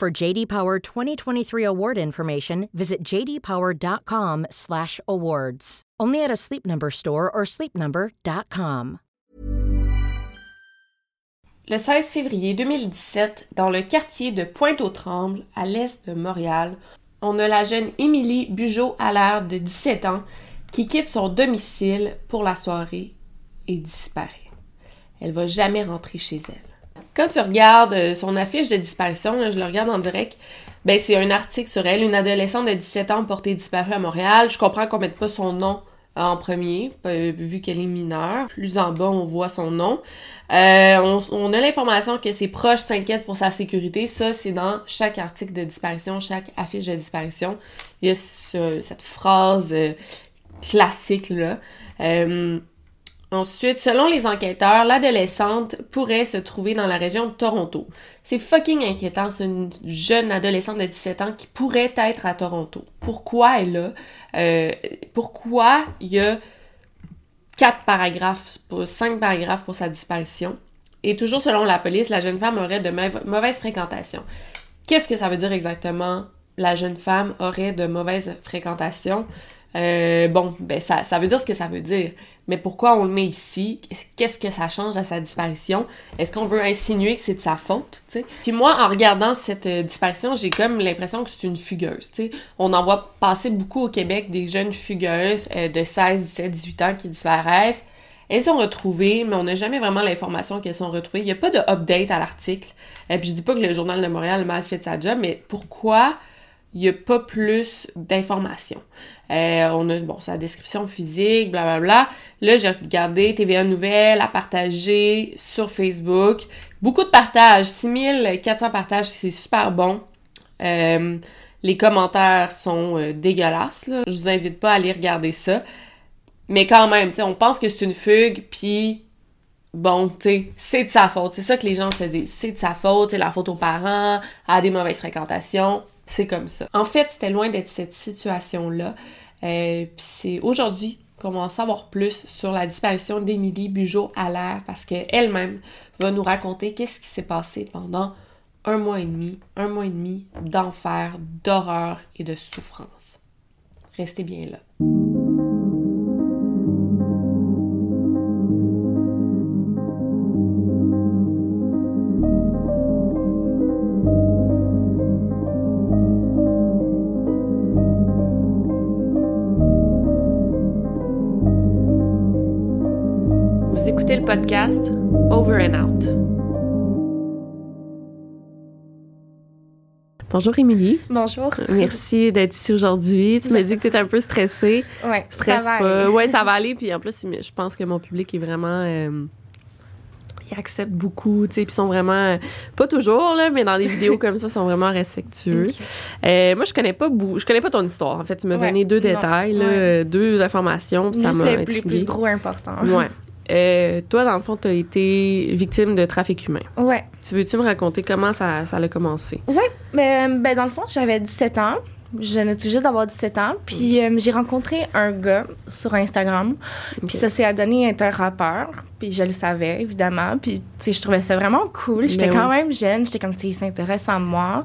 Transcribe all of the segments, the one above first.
For JD Power 2023 award information, visit jdpower.com/awards. Only at a Sleep Number store or sleepnumber.com. Le 16 février 2017, dans le quartier de Pointe-aux-Trembles, à l'est de Montréal, on a la jeune Émilie Bugeaud-Allaire de 17 ans qui quitte son domicile pour la soirée et disparaît. Elle va jamais rentrer chez elle. Quand tu regardes euh, son affiche de disparition, je le regarde en direct, ben c'est un article sur elle, une adolescente de 17 ans portée disparue à Montréal. Je comprends qu'on mette pas son nom en premier, euh, vu qu'elle est mineure. Plus en bas, on voit son nom. Euh, on, a l'information que ses proches s'inquiètent pour sa sécurité. Ça, c'est dans chaque article de disparition, chaque affiche de disparition. Il y a ce, cette phrase classique là. Ensuite, selon les enquêteurs, l'adolescente pourrait se trouver dans la région de Toronto. C'est fucking inquiétant, c'est une jeune adolescente de 17 ans qui pourrait être à Toronto. Pourquoi elle là? Euh, pourquoi il y a quatre paragraphes, cinq paragraphes pour sa disparition? Et toujours selon la police, la jeune femme aurait de mauvaises fréquentations. Qu'est-ce que ça veut dire exactement? La jeune femme aurait de mauvaises fréquentations. Euh, bon, ben ça veut dire ce que ça veut dire. Mais pourquoi on le met ici? Qu'est-ce que ça change à sa disparition? Est-ce qu'on veut insinuer que c'est de sa faute? Puis moi, en regardant cette euh, disparition, j'ai comme l'impression que c'est une fugueuse. On en voit passer beaucoup au Québec des jeunes fugueuses euh, de 16, 17, 18 ans qui disparaissent. Elles sont retrouvées, mais on n'a jamais vraiment l'information qu'elles sont retrouvées. Il n'y a pas de update à l'article. Et puis je dis pas que le Journal de Montréal a mal fait sa job, mais pourquoi il n'y a pas plus d'informations. Euh, on a, bon, sa description physique, blablabla. Bla, bla. Là, j'ai regardé TVA Nouvelles, à partager sur Facebook. Beaucoup de partages, 6400 partages, c'est super bon. Euh, les commentaires sont euh, dégueulasses, là. Je vous invite pas à aller regarder ça. Mais quand même, on pense que c'est une fugue, puis bon, tu c'est de sa faute. C'est ça que les gens se disent. C'est de sa faute, c'est la faute aux parents, à des mauvaises fréquentations c'est comme ça. En fait, c'était loin d'être cette situation-là. Euh, Puis c'est aujourd'hui qu'on va en savoir plus sur la disparition d'Émilie Bugeaud à l'air parce qu'elle-même va nous raconter qu'est-ce qui s'est passé pendant un mois et demi, un mois et demi d'enfer, d'horreur et de souffrance. Restez bien là. Podcast Over and Out. Bonjour Émilie. Bonjour. Merci d'être ici aujourd'hui. Tu m'as dit que tu étais un peu stressée. Oui, Stresse ça va pas. aller. Ouais, ça va aller. Puis en plus, je pense que mon public est vraiment. Euh, ils acceptent beaucoup, tu sais, puis sont vraiment. Pas toujours, là, mais dans des vidéos comme ça, ils sont vraiment respectueux. Euh, moi, je connais pas je connais pas ton histoire. En fait, tu m'as Ouais. donné deux Non. détails, Ouais. euh, deux informations, puis ça m'a les plus, plus gros importants. Ouais. Euh, toi, dans le fond, tu as été victime de trafic humain. Ouais. Tu veux-tu me raconter comment ça, ça a commencé? Ouais. Mais, ben, dans le fond, j'avais 17 ans. Je venais tout juste d'avoir 17 ans. Puis euh, j'ai rencontré un gars sur Instagram. Puis ça s'est donné être un rappeur. Puis je le savais, évidemment. Puis, tu sais, je trouvais ça vraiment cool. J'étais Ben quand oui. même jeune. J'étais comme, tu sais, il s'intéresse à moi.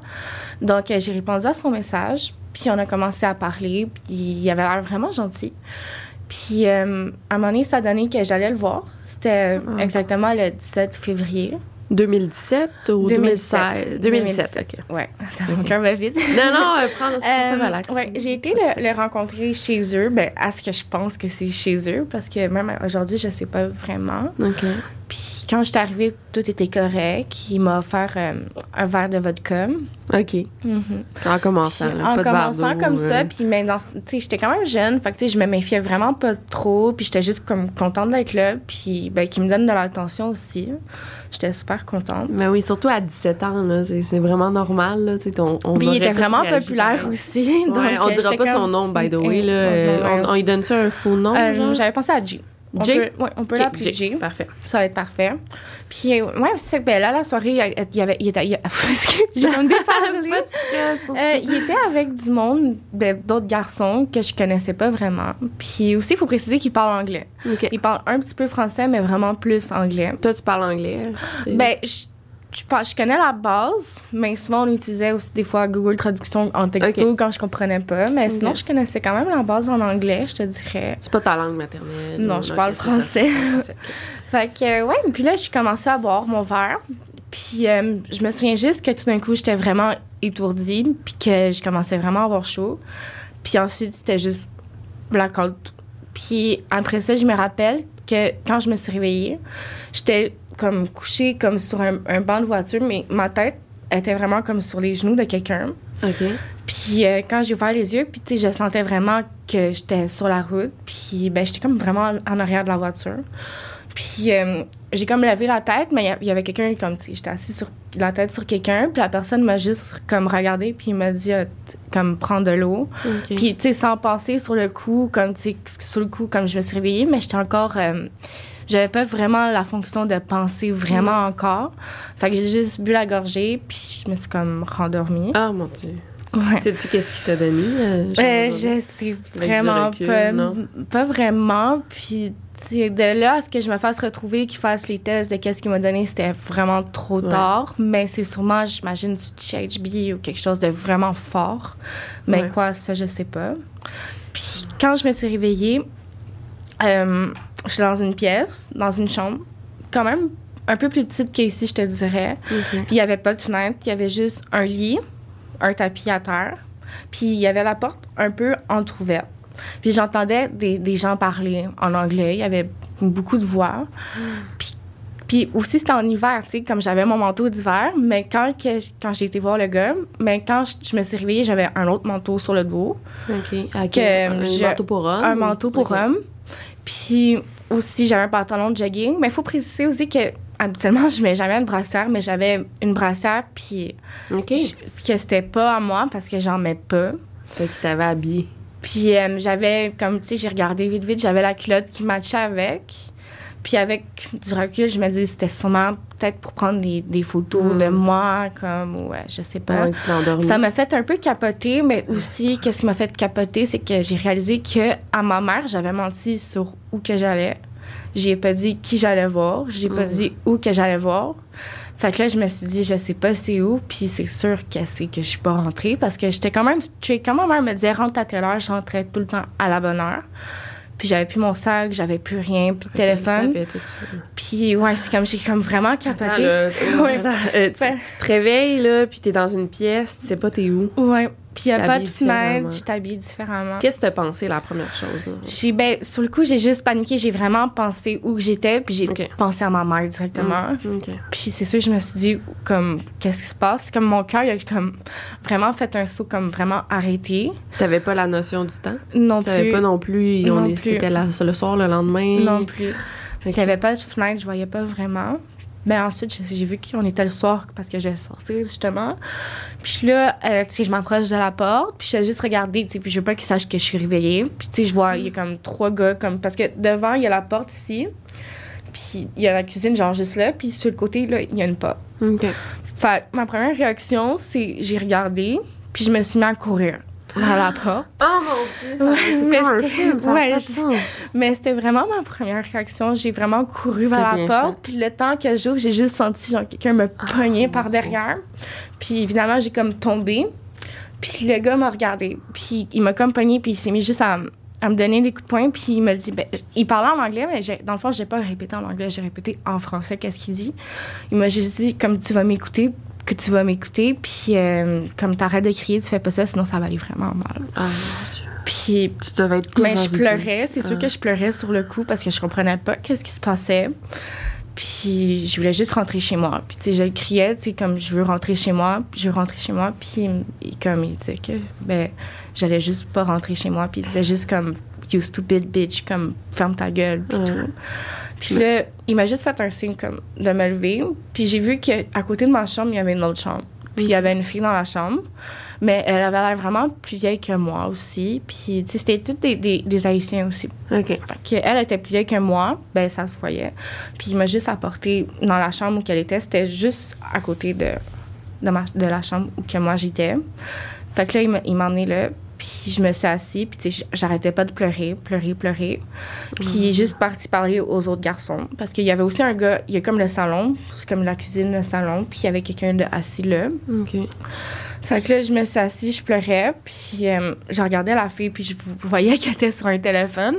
Donc, euh, j'ai répondu à son message. Puis on a commencé à parler. Puis il avait l'air vraiment gentil. Puis euh, à un moment donné, ça a donné que j'allais le voir. C'était Ah. exactement le 17 février. 2017 ou 2016? 2017. 2017, OK. Ouais, mon cœur va vite. Non, non, euh, prends ça, Euh, relax. ouais, j'ai été le, le rencontrer chez eux, ben, à ce que je pense que c'est chez eux, parce que même aujourd'hui, je sais pas vraiment. OK. Puis quand je suis arrivée, tout était correct. Il m'a offert euh, un verre de vodka. OK. Mhm. En commençant, Puis là, en pas commençant comme euh. ça, puis mais dans, tu sais, j'étais quand même jeune, fait que tu sais, je me méfiais vraiment pas trop, puis j'étais juste comme contente d'être là, puis ben qu'il me donne de l'attention aussi. J'étais super contente. Mais oui, surtout à 17 ans, là, c'est vraiment normal. Là, tu sais, on, on Puis il était vraiment populaire aussi. donc, Ouais, on euh, dira pas son nom, by the way. Euh, Là. euh, Euh, ouais. on, on lui donne ça un faux nom, Euh? J'avais pensé à J. On Jay? peut, ouais, on peut l'appeler Jay. Parfait. Ça va être parfait. Puis, euh, ouais, c'est ça. Ben là, la soirée, il y avait. Il était, Parce que j'ai. Pas de pour Euh, il était avec du monde, de- d'autres garçons que je connaissais pas vraiment. Puis aussi, il faut préciser qu'il parle anglais. Il parle un petit peu français, mais vraiment plus anglais. Toi, tu parles anglais? Ben, je, je, connais la base, mais souvent on utilisait aussi des fois Google Traduction en texto quand je comprenais pas. Mais sinon, je connaissais quand même la base en anglais, je te dirais. c'est pas ta langue maternelle? Non, je parle français. Fait que, euh, ouais, puis là, j'ai commencé à boire mon verre. Puis euh, je me souviens juste que tout d'un coup, j'étais vraiment étourdie, puis que je commençais vraiment à avoir chaud. Puis ensuite, c'était juste blackout. Puis après ça, je me rappelle que quand je me suis réveillée, j'étais comme couchée comme sur un, un banc de voiture, mais ma tête était vraiment comme sur les genoux de quelqu'un. Puis euh, quand j'ai ouvert les yeux, puis tu sais, je sentais vraiment que j'étais sur la route. Puis ben, j'étais comme vraiment en arrière de la voiture. Puis euh, j'ai comme levé la tête, mais il y avait quelqu'un comme, tu sais, j'étais assise sur la tête sur quelqu'un, puis la personne m'a juste comme regardé, puis il m'a dit euh, comme prendre de l'eau. Puis tu sais, sans penser sur le coup, comme tu sais, sur le coup, comme je me suis réveillée, mais j'étais encore. J'avais pas vraiment la fonction de penser vraiment encore. Fait que j'ai juste bu la gorgée, puis je me suis comme rendormie. Ah, mon Dieu. Ouais. Sais-tu qu'est-ce qu'il t'a donné? euh, Euh, je sais vraiment recul, pas. non? Pas vraiment. Puis, de là à ce que je me fasse retrouver, qu'il fasse les tests de qu'est-ce qu'il m'a donné, c'était vraiment trop Ouais. tard. Mais c'est sûrement, j'imagine, du GHB ou quelque chose de vraiment fort. Mais Ouais. quoi, ça, je sais pas. Puis, quand je me suis réveillée, euh, j'étais dans une pièce, dans une chambre, quand même un peu plus petite qu'ici, je te dirais. Puis il n'y avait pas de fenêtre, il y avait juste un lit, un tapis à terre, puis il y avait la porte un peu entrouverte. Puis j'entendais des, des gens parler en anglais, il y avait beaucoup de voix. Puis, puis aussi, c'était en hiver, tu sais, comme j'avais mon manteau d'hiver, mais quand, que, quand j'ai été voir le gars, mais quand je, je me suis réveillée, j'avais un autre manteau sur le dos, OK. Que, un je- manteau pour homme? un manteau pour homme. Puis aussi, j'avais un pantalon de jogging, mais il faut préciser aussi que habituellement, je mets jamais de brassière, mais j'avais une brassière, puis OK. je- puis que c'était pas à moi parce que j'en mets pas. Fait qu'il t'avait habillé. Puis euh, j'avais, comme tu sais, j'ai regardé vite vite, j'avais la culotte qui matchait avec. Puis avec du recul, je me dis c'était sûrement peut-être pour prendre des, des photos Mm. de moi, comme, ouais, je sais pas. Ouais. Ça m'a fait un peu capoter, mais aussi, qu'est-ce qui m'a fait capoter, c'est que j'ai réalisé que à ma mère, j'avais menti sur où que j'allais. J'ai pas dit qui j'allais voir, j'ai pas Mm. dit où que j'allais voir. Fait que là, je me suis dit, je sais pas c'est où, puis c'est sûr qu'elle sait que je suis pas rentrée parce que j'étais quand même, tu sais, quand ma mère me disait rentre à telle heure, je rentrais tout le temps à la bonne heure. Puis j'avais plus mon sac, j'avais plus rien, plus de téléphone. Puis ouais, c'est comme j'ai comme vraiment capoté. Ouais. attends, euh, tu, tu te réveilles, là, puis t'es dans une pièce, tu sais pas t'es où. Ouais. Puis il y a pas de fenêtre, je t'habille différemment. Qu'est-ce que t'as pensé la première chose? là? J'ai, ben, sur le coup, j'ai juste paniqué. J'ai vraiment pensé où j'étais, puis j'ai pensé à ma mère directement. Mm. Puis c'est sûr, je me suis dit, comme, qu'est-ce qui se passe? Comme mon cœur, il a comme vraiment fait un saut, comme vraiment arrêté. T'avais pas la notion du temps? Non Tu plus. pas non plus, Non on plus. c'était la- le soir, le lendemain? Non plus. Ok. S'il y avait pas de fenêtre, je voyais pas vraiment. Ben ensuite, j'ai vu qu'on était le soir parce que j'ai sorti, justement. Puis là, euh, tu sais, je m'approche de la porte, puis je juste regarder, tu sais, puis je veux pas qu'ils sachent que je suis réveillée. Puis tu sais, je vois, il y a comme trois gars, comme, parce que devant, il y a la porte ici, puis il y a la cuisine, genre juste là, puis sur le côté, là, il y a une porte. OK. Fait que ma première réaction, c'est j'ai regardé, puis je me suis mis à courir vers la porte. Oh mon Dieu, Ouais, mais comme un c'était- film, ça ouais, pas de je- sens. Mais c'était vraiment ma première réaction. J'ai vraiment couru vers la porte. Puis le temps que j'ouvre, j'ai juste senti genre quelqu'un me pogner mon par derrière. Puis évidemment, j'ai comme tombé. Puis le gars m'a regardé. Puis il m'a comme pogné. Puis il s'est mis juste à, m- à me donner des coups de poing. Puis il me dit, ben, il parlait en anglais, mais j'ai- dans le fond, j'ai pas répété en anglais. J'ai répété en français qu'est-ce qu'il dit. Il m'a juste dit, comme tu vas m'écouter, que tu vas m'écouter. Puis euh, comme t'arrêtes de crier, tu fais pas ça, sinon ça va aller vraiment mal. Ah. Puis Tu devais être mais je pleurais, c'est sûr Ah. que je pleurais sur le coup parce que je comprenais pas qu'est-ce qui se passait. Puis je voulais juste rentrer chez moi. Puis tu sais, je le criais, tu sais, comme je veux rentrer chez moi, je veux rentrer chez moi. Puis il comme il disait que, ben, j'allais juste pas rentrer chez moi. Puis il disait juste comme, you stupid bitch, comme, ferme ta gueule, puis tout. Puis là, il m'a juste fait un signe comme de me lever. Puis j'ai vu qu'à côté de ma chambre, il y avait une autre chambre. Puis il y avait une fille dans la chambre. Mais elle avait l'air vraiment plus vieille que moi aussi. Puis, c'était toutes des, des, des Haïtiens aussi. OK. Fait qu'elle était plus vieille que moi, ben ça se voyait. Puis il m'a juste apporté dans la chambre où qu'elle était. C'était juste à côté de, de, ma- de la chambre où que moi j'étais. Fait que là, il m'a- il m'a emmené là. Puis je me suis assise. Puis j'arrêtais pas de pleurer, pleurer, pleurer. Puis est juste parti parler aux autres garçons. Parce qu'il y avait aussi un gars, il y a comme le salon, c'est comme la cuisine, le salon. Puis il y avait quelqu'un de assis là. Fait que là, je me suis assise, je pleurais, puis euh, je regardais la fille, puis je voyais qu'elle était sur un téléphone.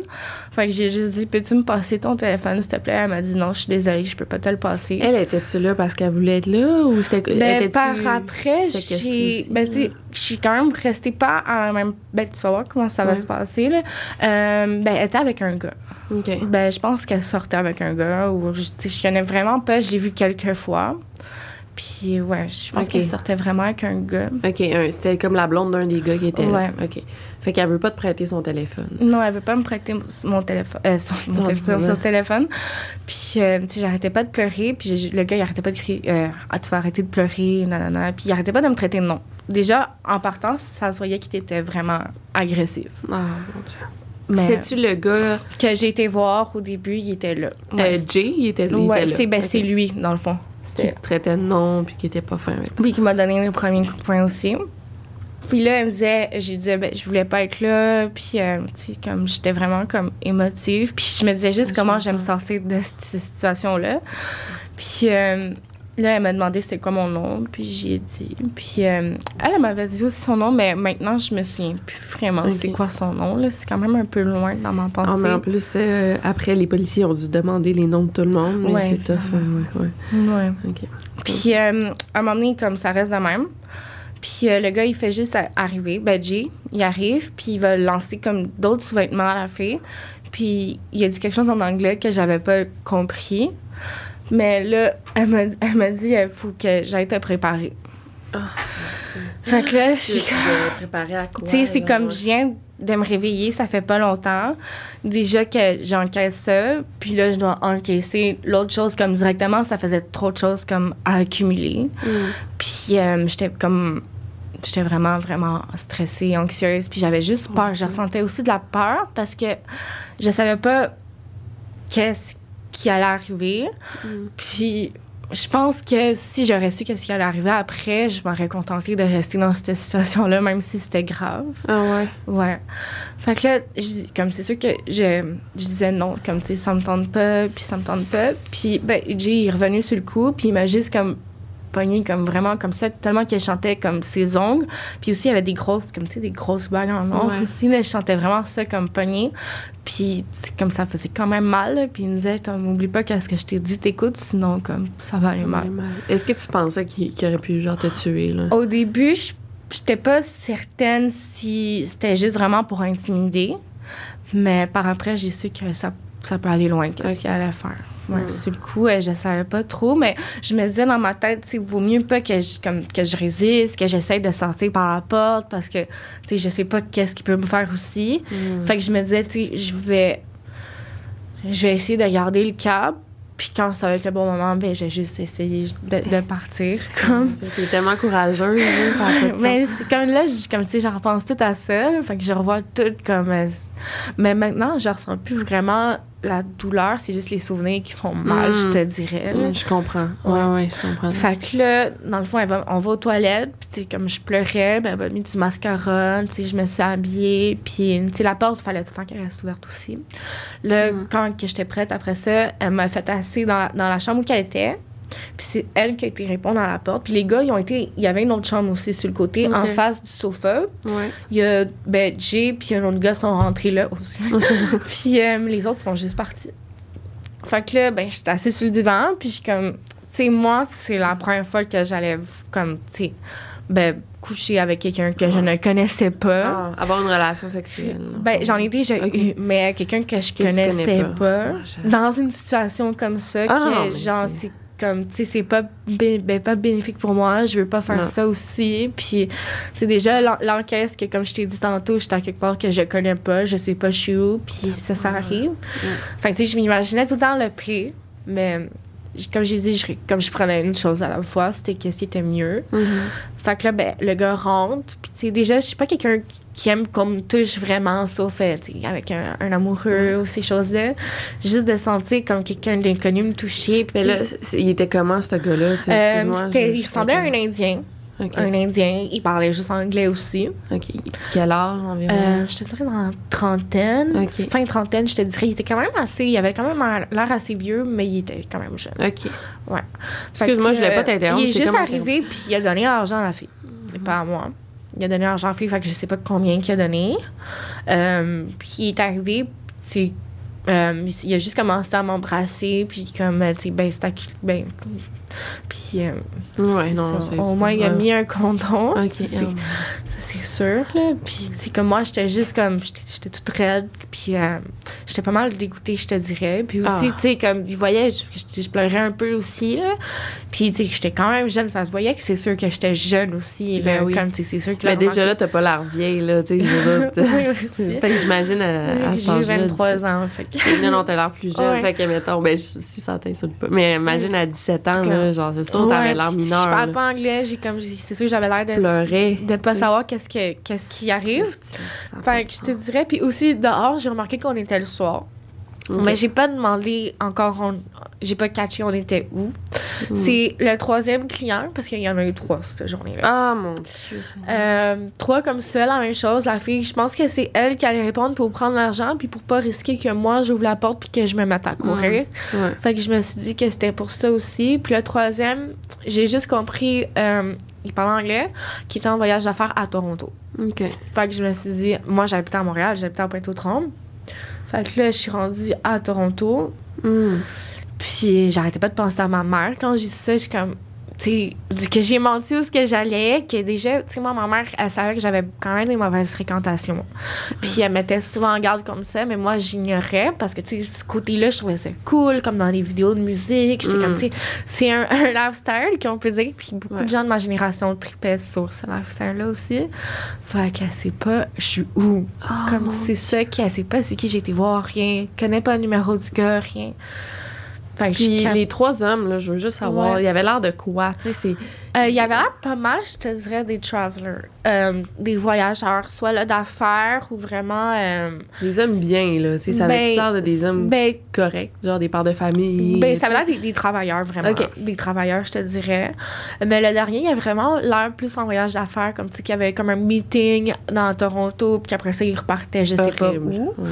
Fait que j'ai juste dit, peux-tu me passer ton téléphone, s'il te plaît? Elle m'a dit, non, je suis désolée, je peux pas te le passer. Elle, était-tu là parce qu'elle voulait être là ou c'était. ben, par après, j'ai. Ben, tu sais, je suis quand même restée pas à la même. Ben, tu vas voir comment ça va Ouais. se passer, là. Euh, ben, elle était avec un gars. Ben, je pense qu'elle sortait avec un gars, ou je, je connais vraiment pas, je l'ai vu quelques fois. Puis, ouais, je pense Ok. qu'elle sortait vraiment avec un gars. OK, un- c'était comme la blonde d'un des gars qui était là. Ouais. OK. Fait qu'elle veut pas te prêter son téléphone. Non, elle veut pas me prêter mon téléphone. euh, son, téléphone, téléphone. son téléphone. Puis, euh, tu sais, j'arrêtais pas de pleurer. Puis, le gars, il arrêtait pas de crier euh, Ah, tu vas arrêter de pleurer, nanana. Puis, il arrêtait pas de me traiter de nom. Déjà, en partant, ça se voyait qu'il était vraiment agressif. Ah, mon Dieu. Mais C'était-tu le gars. que j'ai été voir au début, il était là. euh, Ouais, Jay, il était, il ouais, était là. c'est ben, lui, dans le fond. Qui te traitait de nom puis qui était pas fin avec toi. Oui, qui m'a donné le premier coup de poing aussi. Puis là, elle me disait, j'ai dit, ben, je voulais pas être là. Puis, euh, tu sais, comme, j'étais vraiment comme émotive. Puis je me disais juste Je comment je vais me comprends. sortir de cette situation-là. Puis euh, là, elle m'a demandé c'était quoi mon nom. Puis j'ai dit. Puis euh, elle, elle m'avait dit aussi son nom, mais maintenant, je me souviens plus vraiment c'est quoi son nom. là. C'est quand même un peu loin dans ma pensée. Ah, mais en plus, euh, après, les policiers ont dû demander les noms de tout le monde. Mais Ouais, c'est tough. ouais, ouais. Ouais. OK. Puis, euh, à un moment donné, comme ça reste de même. Puis, le gars, il fait juste arriver. Ben, Jay, il arrive, puis il va lancer comme d'autres sous-vêtements à la fille. Puis, il a dit quelque chose en anglais que j'avais pas compris. Mais là, elle m'a, elle m'a dit, il faut que j'aille te préparer. Ah, Fait que là, suis comme. Tu sais, c'est comme je viens de me réveiller, ça fait pas longtemps. Déjà que j'encaisse ça, puis là, je dois encaisser l'autre chose comme directement, ça faisait trop de choses comme à accumuler. Mm. Puis euh, j'étais comme. J'étais vraiment, vraiment stressée, anxieuse. Puis j'avais juste peur. Je ressentais aussi de la peur parce que je savais pas qu'est-ce qui allait arriver. Mm. Puis je pense que si j'aurais su qu'est-ce qui allait arriver après, je m'aurais contentée de rester dans cette situation-là, même si c'était grave. Ah ouais. Ouais. Fait que là, je comme c'est sûr que je, je disais non, comme tu sais, ça me tente pas, puis ça me tente pas. Puis, ben, Jay il est revenu sur le coup, puis il m'a juste comme pogné comme vraiment comme ça, tellement qu'il chantait comme ses ongles. Puis aussi, il y avait des grosses, comme tu sais, des grosses bagues en or Ouais. aussi. Là, je chantais vraiment ça comme pogné. Puis, comme ça faisait quand même mal. là. Puis il me disait, m'oublie pas qu'est-ce que je t'ai dit, t'écoutes, sinon, comme ça va aller mal. Est-ce que tu pensais qu'il aurait pu genre te tuer là? Au début, je j'étais pas certaine si c'était juste vraiment pour intimider. Mais par après, j'ai su que ça, ça peut aller loin, qu'est-ce qu'il allait faire. Ouais, Mm. Sur le coup, euh, je savais pas trop, mais je me disais dans ma tête, il vaut mieux pas que je, comme, que je résiste, que j'essaye de sortir par la porte parce que, je sais pas qu'est-ce qu'il peut me faire aussi. Mm. Fait que je me disais, je vais, je vais essayer de garder le cap. Puis quand ça va être le bon moment, ben, je vais juste essayer de, de partir. Comme. T'es tellement courageuse, ça sens. Mais comme là, je- comme tu sais, je repense tout à ça. fait que je revois tout comme. euh, mais maintenant, je ressens plus vraiment la douleur. C'est juste les souvenirs qui font mal, Mm. je te dirais. là. Mm, je comprends. Ouais, Ouais. ouais, je comprends. Fait que là, dans le fond, elle va- on va aux toilettes, puis comme je pleurais, ben, elle m'a mis du mascara, tu sais, je me suis habillée, puis tu sais, la porte, il fallait tout le temps qu'elle reste ouverte aussi. Là, Mm. quand que j'étais prête après ça, elle m'a fait assis dans la, dans la chambre où elle était, puis c'est elle qui a été répondre à la porte. Puis les gars, ils ont été, il y avait une autre chambre aussi sur le côté, en face du sofa. Ouais. Il y a, ben, Jay, puis un autre gars sont rentrés là aussi. puis euh, les autres sont juste partis. Fait que là, ben, j'étais assise sur le divan, puis je suis comme, tu sais, moi, c'est la première fois que j'allais, comme, tu sais, ben, coucher avec quelqu'un que je ne connaissais pas. Ah, avoir une relation sexuelle. Ben, j'en ai déjà eu, mais quelqu'un que je Que connaissais pas. pas. Ah, Dans une situation comme ça, Ah, que non, genre, c'est comme, tu sais, c'est pas, ben, pas bénéfique pour moi, je veux pas faire Non. ça aussi. Puis, tu sais, déjà, l'en- l'encaisse que, comme je t'ai dit tantôt, j'étais à quelque part que je connais pas, je sais pas je suis où, puis ça, ça arrive. Fait que, tu sais, je m'imaginais tout le temps le pire, mais comme j'ai dit, je, comme je prenais une chose à la fois, c'était qu'est-ce qui était mieux. Mhm. Fait que là, ben, le gars rentre. Puis, tu sais, déjà, je suis pas quelqu'un qui aime qu'on me touche vraiment, sauf, euh, avec un, un amoureux ou ces choses-là. Juste de sentir comme quelqu'un d'inconnu me toucher. Puis, là, il était comment, ce gars-là? euh, je- il ressemblait à un. Indien. Un Indien. Il parlait juste anglais aussi. Ok. Quel âge environ? Euh, je te dirais dans la trentaine. Ok. Fin trentaine, je te dirais. Il était quand même assez. Il avait quand même l'air assez vieux, mais il était quand même jeune. Ok. Ouais. Excuse-moi, je voulais pas t'interrompre, Il est c'est juste arrivé, puis il a donné l'argent à la fille. Pas à moi. Il a donné l'argent à la fille, fait que je sais pas combien qu'il a donné. Euh, puis il est arrivé, c'est. euh, il a juste commencé à m'embrasser, puis comme, euh, tu sais, ben, c'était. Ben, puis. euh, Ouais, c'est non, ça. c'est. Au moins, il a mis un condom. Ça, c'est- ah. ça, c'est sûr, là. Puis, sais, comme moi, j'étais juste comme. J'étais toute raide. Puis, euh, j'étais pas mal dégoûtée, je te dirais. Puis aussi, Ah. tu sais, comme, il voyait, je, pleurais un peu aussi, là. Puis, tu sais, j'étais quand même jeune. Ça se voyait que c'est sûr que j'étais jeune aussi, là. Ben oui. Comme, tu sais, c'est sûr que Mais là, déjà là, t'as pas l'air vieille, là, tu sais. Oui. Fait que j'imagine à, à cet J'ai âge-là, 23 dix- ans. Fait que- Non, non, t'as l'air plus jeune. Ouais. Fait que, mettons, ben, je- si ça t'insulte pas. Mais imagine à 17 ans, là, genre, c'est sûr, t'avais Ouais, l'air mineur. Je parle pas anglais. J'ai comme, c'est sûr que j'avais l'air de, pleurais. de pas tu sais. savoir qu'est-ce, que, qu'est-ce qui arrive. Fait que je te dirais. Puis aussi, dehors, j'ai remarqué qu'on était le soir. Mais j'ai pas demandé encore, on- j'ai pas catché on était où. Mm. C'est le troisième client, parce qu'il y en a eu trois cette journée-là. Ah, mon Dieu. Euh, trois comme ça, la même chose. La fille, je pense que c'est elle qui allait répondre pour prendre l'argent, puis pour pas risquer que moi j'ouvre la porte puis que je me mette à courir. Ouais. Fait que je me suis dit que c'était pour ça aussi. Puis le troisième, j'ai juste compris, euh, il parlait anglais, qui était en voyage d'affaires à Toronto. OK. Fait que je me suis dit, moi j'habitais à Montréal, j'habitais à Pointe-aux-Trembles. Fait que là, je suis rendue à Toronto. Mm. Puis j'arrêtais pas de penser à ma mère. Quand j'ai dit ça, je suis comme. Tu sais, que j'ai menti où ce que j'allais, que déjà, tu sais, moi, ma mère, elle savait que j'avais quand même des mauvaises fréquentations. Puis elle mettait souvent en garde comme ça, mais moi, j'ignorais parce que, tu sais, ce côté-là, je trouvais ça cool, comme dans les vidéos de musique. J'étais Mm. comme, tu sais, c'est un, un lifestyle qu'on peut dire. Puis beaucoup Ouais. de gens de ma génération tripaient sur ce lifestyle-là aussi. Fait qu'elle sait pas, je suis où. Comme mon c'est ça qu'elle sait pas c'est qui j'ai été voir, rien. Connaît pas le numéro du gars, rien. Fait que Puis je les trois hommes, là, je veux juste savoir, Ouais. il avait l'air de quoi, tu sais, c'est... Euh, Il y avait pas mal, je te dirais, des travelers, euh, des voyageurs, soit là d'affaires ou vraiment. euh, Des hommes bien, là, tu sais, ça avait ben, l'air de des hommes Ben, corrects, genre des pères de famille. ben, ça avait l'air des, des travailleurs, vraiment. Des travailleurs, je te dirais. Mais le dernier, il a vraiment l'air plus en voyage d'affaires, comme tu sais, qu'il y avait comme un meeting dans Toronto, puis qu'après ça, il repartait, je sais pas où. Ouais.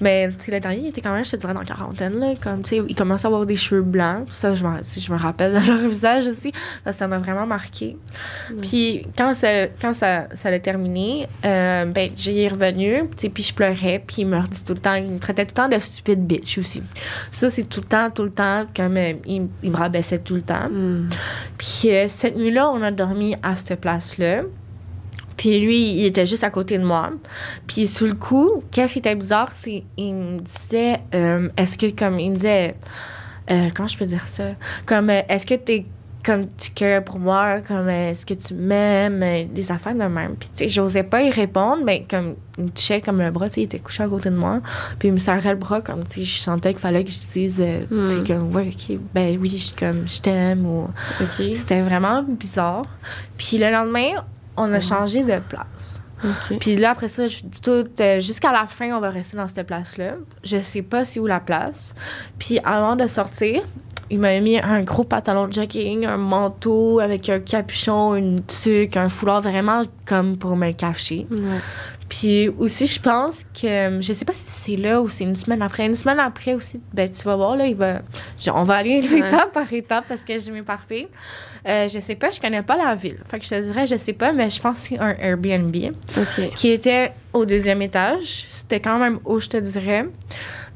Mais tu sais, le dernier, il était quand même, je te dirais, dans la quarantaine. Là, comme, tu sais, il commence à avoir des cheveux blancs. Ça, je, me rappelle de leur visage aussi. ça m'a vraiment marqué. Puis quand ça, quand ça, ça l'a terminé, euh, ben, j'y ai revenu. Puis je pleurais. Puis il me redit tout le temps. Il me traitait tout le temps de stupide bitch aussi. Ça, c'est tout le temps, tout le temps. Comme euh, il, il me rabaissait tout le temps. Mm. Puis euh, cette nuit-là, on a dormi à cette place-là. Puis lui, il était juste à côté de moi. Puis sous le coup, qu'est-ce qui était bizarre, c'est qu'il me disait, euh, est-ce que comme il me disait, euh, comment je peux dire ça, comme euh, est-ce que t'es comme tu cœurs pour moi, comme euh, est-ce que tu m'aimes, euh, des affaires de même. Puis tu sais, j'osais pas y répondre, mais comme il me touchait comme le bras, tu sais, il était couché à côté de moi. Puis il me serrait le bras comme tu sais, je sentais qu'il fallait que je dise, euh, tu sais, Mm. comme ouais, ok, ben oui, je comme je t'aime ou c'était vraiment bizarre. Puis le lendemain, on a changé de place. OK. Puis là, après ça, je dis tout, euh, jusqu'à la fin, on va rester dans cette place-là. Je sais pas c'est où la place. Puis avant de sortir, il m'a mis un gros pantalon de jogging, un manteau avec un capuchon, une tuque, un foulard vraiment comme pour me cacher. Ouais. Puis aussi, je pense que, je sais pas si c'est là ou c'est une semaine après. Une semaine après aussi, ben, tu vas voir, là, il va, je- on va aller Ouais. étape par étape parce que je m'éparpille. Euh, je sais pas, je connais pas la ville. Fait que je te dirais, je sais pas, mais je pense que c'est un Airbnb qui était au deuxième étage. C'était quand même haut, je te dirais?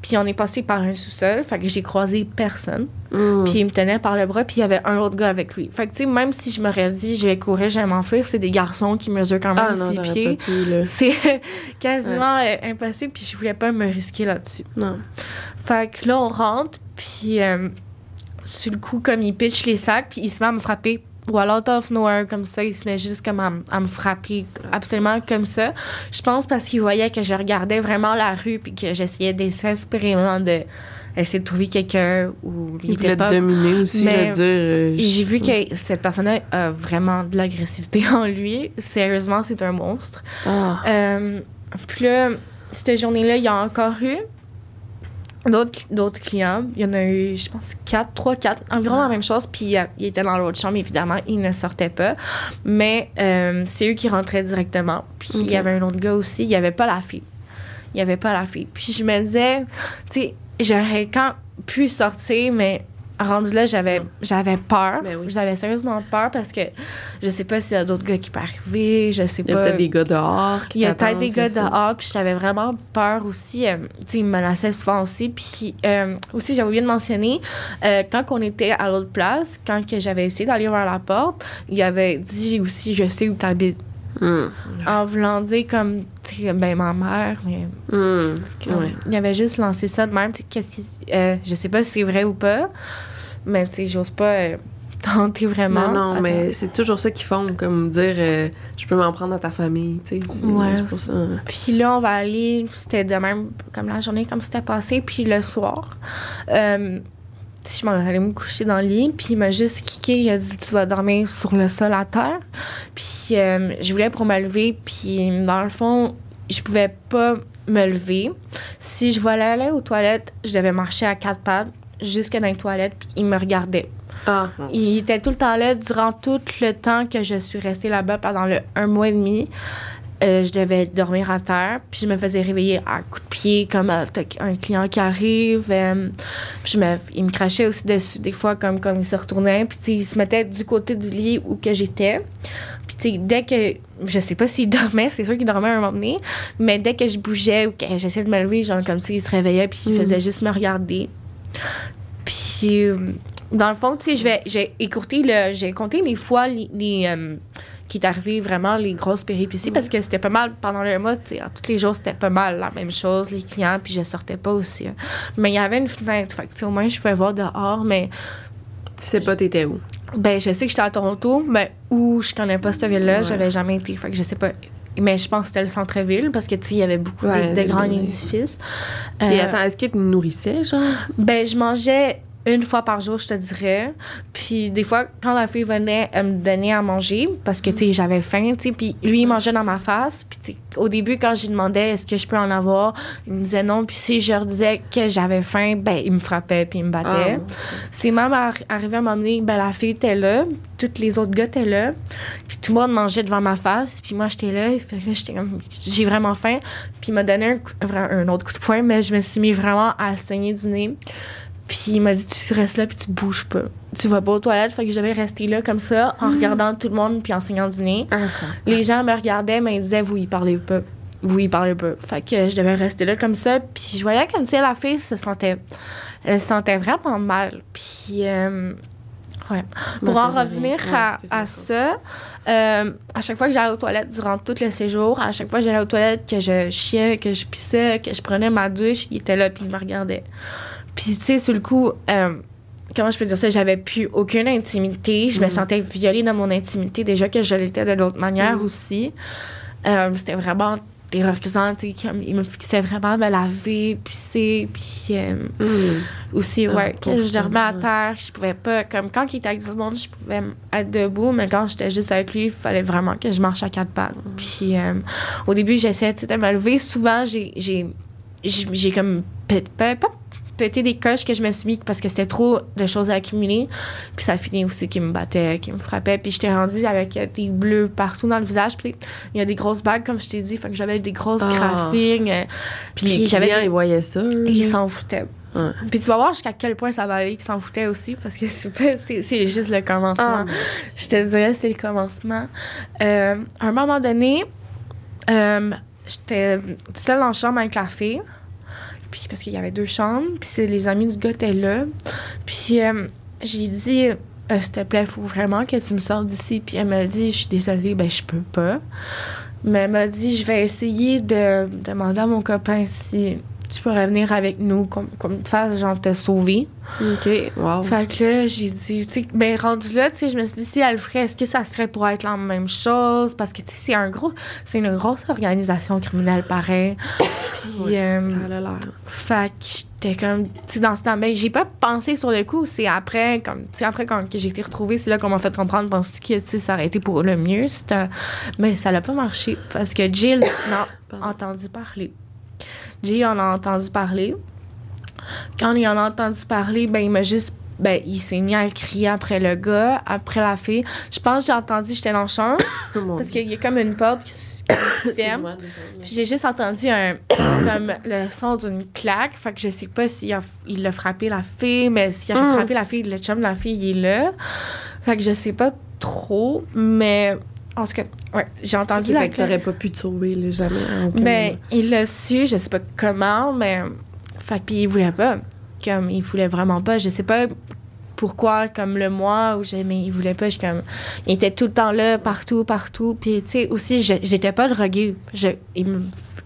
Puis on est passé par un sous-sol, fait que j'ai croisé personne. Mm. Puis il me tenait par le bras, puis il y avait un autre gars avec lui. Fait que, tu sais, même si je m'aurais dit, je vais courir, je vais m'enfuir, c'est des garçons qui mesurent quand même ah non, six pieds. C'est quasiment euh, impossible, puis je voulais pas me risquer là-dessus. Non. Fait que là, on rentre, puis euh, sur le coup, comme il pitch les sacs, puis il se met à me frapper. Ou à l'autre of nowhere, comme ça, il se met juste comme à, à me frapper, absolument comme ça. Je pense parce qu'il voyait que je regardais vraiment la rue, puis que j'essayais désespérément de essayer de trouver quelqu'un où il Il était pas dominer aussi, mais- le dire. euh, j'ai vu que cette personne-là a vraiment de l'agressivité en lui. Sérieusement, c'est un monstre. Ah. Euh, puis là, cette journée-là, il y a encore eu d'autres clients. Il y en a eu, je pense, quatre, trois, quatre, environ la même chose. Puis euh, il était dans l'autre chambre, évidemment. Il ne sortait pas. Mais euh, c'est eux qui rentraient directement. Puis il y avait un autre gars aussi. Il n'y avait pas la fille. Il n'y avait pas la fille. Puis je me disais, tu sais, j'aurais quand pu sortir, mais rendu là, j'avais j'avais peur. Ben oui. J'avais sérieusement peur parce que je sais pas s'il y a d'autres gars qui peuvent arriver. Je sais Il y a pas. peut-être des gars dehors qui Il y a peut-être des gars ça. dehors, puis j'avais vraiment peur aussi. euh, tu sais, ils me menaçaient souvent aussi. Puis euh, aussi, j'avais oublié de mentionner, euh, quand on était à l'autre place, quand que j'avais essayé d'aller vers la porte, il avait dit aussi, je sais où t'habites. Hmm. En voulant dire comme, ben ma mère, mais Hmm. comme- Ouais. il avait juste lancé ça de même. qu'est-ce je sais pas si c'est vrai ou pas, mais tu sais, j'ose pas euh, tenter vraiment. Non, non, mais c'est toujours ça qu'ils font, comme dire euh, je peux m'en prendre à ta famille, tu sais. Ouais, pour ça. Puis là, on va aller, c'était de même, comme la journée, comme c'était passé. Puis le soir, euh, je m'en allais me coucher dans le lit, puis il m'a juste kické, il a dit Tu vas dormir sur le sol à terre. Puis euh, je voulais pour me lever, puis dans le fond, je pouvais pas me lever. Si je voulais aller aux toilettes, je devais marcher à quatre pattes jusque dans les toilettes, puis il me regardait. Ah, Il était tout le temps là durant tout le temps que je suis restée là-bas pendant le un mois et demi. Euh, je devais dormir à terre, puis je me faisais réveiller à coups de pied comme euh, un client qui arrive. euh, puis je me, il me crachait aussi dessus des fois comme, comme il se retournait, puis il se mettait du côté du lit où que j'étais. Puis dès que je sais pas s'il dormait, c'est sûr qu'il dormait à un moment donné, mais dès que je bougeais ou que j'essayais de me lever, genre comme ça, il se réveillait puis il Mm. faisait juste me regarder. Puis euh, dans le fond, tu sais, je vais, j'ai écourté le, j'ai compté les fois les, les, euh, qui est arrivé vraiment les grosses péripéties parce que c'était pas mal pendant le mois, tu sais, tous les jours c'était pas mal la même chose, les clients, puis je sortais pas aussi. hein. Mais il y avait une fenêtre, fait que, tu sais, au moins je pouvais voir dehors, mais tu sais pas t'étais où. ben je sais que j'étais à Toronto, mais où je connais pas cette ville-là, Ouais. j'avais jamais été, fait que je sais pas. Mais je pense que c'était le centre-ville parce que tu sais, il y avait beaucoup de- Ouais, de, des grands édifices. Puis Euh, attends, est-ce que tu nourrissais, genre? Ben, je mangeais une fois par jour, je te dirais. Puis des fois, quand la fille venait, elle me donnait à manger parce que, tu sais, j'avais faim, tu sais. Puis lui, il mangeait dans ma face. Puis, au début, quand j'ai demandé est-ce que je peux en avoir, il me disait non. Puis si je leur disais que j'avais faim, ben, il me frappait puis il me battait. Ah. C'est même arri- arrivé à m'emmener, ben, la fille était là, tous les autres gars étaient là. Puis tout le monde mangeait devant ma face. Puis moi, j'étais là. J'étais comme, j'ai vraiment faim. Puis il m'a donné un, un autre coup de poing, mais je me suis mis vraiment à saigner du nez. Puis il m'a dit, tu restes là, puis tu bouges pas. Tu vas pas aux toilettes. Fait que je devais rester là comme ça, en regardant tout le monde, puis en saignant du nez. Ah. Les gens me regardaient, mais ils disaient, vous, il parlait pas. Vous, il parlait pas. Fait que je devais rester là comme ça. Puis je voyais comme si la fille se sentait, elle se sentait vraiment mal. Puis, euh, ouais. Pour en revenir. Ouais, à, ça, euh, à chaque fois que j'allais aux toilettes durant tout le séjour, à chaque fois que j'allais aux toilettes, que je chiais, que je pissais, que je prenais ma douche, il était là puis il me regardait. Puis, tu sais, sur le coup, euh, comment je peux dire ça, j'avais plus aucune intimité. Je me Mhm. sentais violée dans mon intimité, déjà que je l'étais de l'autre manière Mhm. aussi. Euh, C'était vraiment terrorisant, tu sais, comme il me fixait vraiment me laver, pisser, puis euh, Hmm. aussi, ouais, je dormais à terre, je pouvais pas, comme quand il était avec tout le monde, je pouvais être debout, mais quand j'étais juste avec lui, il fallait vraiment que je marche à quatre pattes. Puis euh, au début, j'essayais de me lever. Souvent, j'ai, j'ai, comme pas pété des coches que je me suis mis parce que c'était trop de choses à accumuler. Puis ça finit aussi qu'il me battait, qu'il me frappait. Puis j'étais rendue avec des bleus partout dans le visage. Puis il y a des grosses bagues, comme je t'ai dit, fait que j'avais des grosses graphines. euh, Puis les j'avais clients, des- ils voyaient ça. ils s'en foutaient. Ouais. Puis tu vas voir jusqu'à quel point ça va aller qu'ils s'en foutaient aussi, parce que c'est juste le commencement. Ah. Je te dirais, c'est le commencement. Euh, à un moment donné, euh, j'étais seule la chambre avec la fille. Puis parce qu'il y avait deux chambres, puis c'est- les amis du gars étaient là. Puis euh, j'ai dit, euh, s'il te plaît, faut vraiment que tu me sortes d'ici. Puis elle m'a dit, je suis désolée, ben je peux pas. Mais elle m'a dit, je vais essayer de demander à mon copain si tu pourrais venir avec nous, comme, comme faire genre te sauver. OK, wow. Fait que là, j'ai dit, tu sais, ben rendu là, tu sais, je me suis dit, si elle le ferait, est-ce que ça serait pour être la même chose? Parce que, tu sais, c'est un gros, c'est une grosse organisation criminelle, pareil. Puis, Ouais, euh, Ça a l'air. fait que j'étais comme, tu sais, dans ce temps, ben, j'ai pas pensé sur le coup, c'est après, comme, tu sais, après quand j'ai été retrouvée, c'est là qu'on m'a fait comprendre, penses-tu que, tu sais, ça aurait été pour le mieux, mais ça l'a pas marché, parce que Jill n'a entendu parler. Jill en a entendu parler. Quand il en a entendu parler, ben, il m'a juste, ben, il s'est mis à crier après le gars, après la fille. Je pense que j'ai entendu, j'étais dans le champ, Oh parce qu'il y a comme une porte qui se qui se ferme. Puis j'ai juste entendu un comme le son d'une claque. Fait que je sais pas s'il a, il a frappé la fille, mais s'il a Mm. frappé la fille, le chum de la fille, il est là. Fait que je sais pas trop, mais en tout cas, ouais, j'ai entendu Ok, la fait que t'aurais pas pu te sauver, là, jamais. Ben, il l'a su, je sais pas comment, mais. Fait puis il voulait pas. Comme, il voulait vraiment pas. Je sais pas pourquoi, comme le mois où j'ai. Mais il voulait pas. Je, comme, il était tout le temps là, partout, partout. Puis, tu sais, aussi, je- j'étais pas droguée. Je, il me-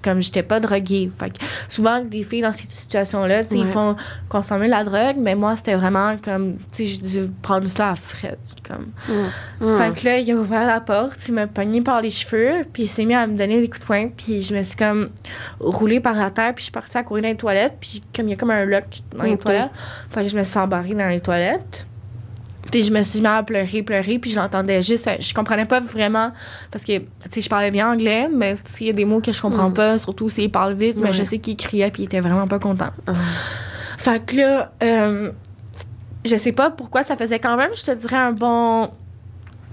comme j'étais pas droguée. Fait que souvent, des filles dans cette situation-là, tu sais, ils Ouais. font consommer la drogue, mais moi, c'était vraiment comme. Tu sais, j'ai dû prendre ça à fret. Comme. Mm. Fait que là, il a ouvert la porte, il m'a pogné par les cheveux, puis il s'est mis à me donner des coups de poing, puis je me suis comme roulée par la terre, puis je suis partie à courir dans les toilettes, puis comme il y a comme un lock dans les toilettes, fait que je me suis embarrée dans les toilettes. Puis je me suis mis à pleurer, pleurer, puis je l'entendais juste. Je comprenais pas vraiment, parce que, tu sais, je parlais bien anglais, mais tu sais, il y a des mots que je comprends Mm. pas, surtout s'il parle vite, mais Ouais. je sais qu'il criait, puis il était vraiment pas content. Ah. Fait que là, euh, je sais pas pourquoi ça faisait quand même, je te dirais, un bon.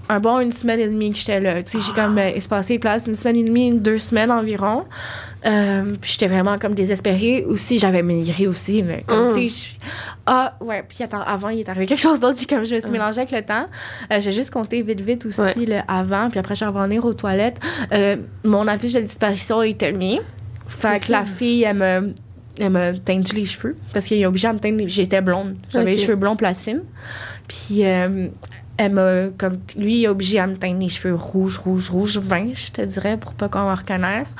Un bon une semaine et demie que j'étais là. Tu sais, j'ai comme euh, espacé place une semaine et demie, deux semaines environ. Euh, puis j'étais vraiment comme désespérée. Aussi, j'avais migré aussi. là. Comme, Mm. tu sais, je- Ah, ouais. Puis attends, avant, il est arrivé quelque chose d'autre. Comme, je me suis Mm. mélangée avec le temps. Euh, j'ai juste compté vite, vite aussi Ouais. le avant. Puis après, je suis revenue aux toilettes. Euh, mon affiche de disparition est mis. Fait que la fille, elle me, elle m'a teintu les cheveux parce qu'il est obligé à me teindre. J'étais blonde. J'avais les cheveux blonds platine. Puis elle m'a, comme, lui, il est obligé à me teindre les cheveux rouges, rouges, rouges, vin, je te dirais, pour pas qu'on me reconnaisse.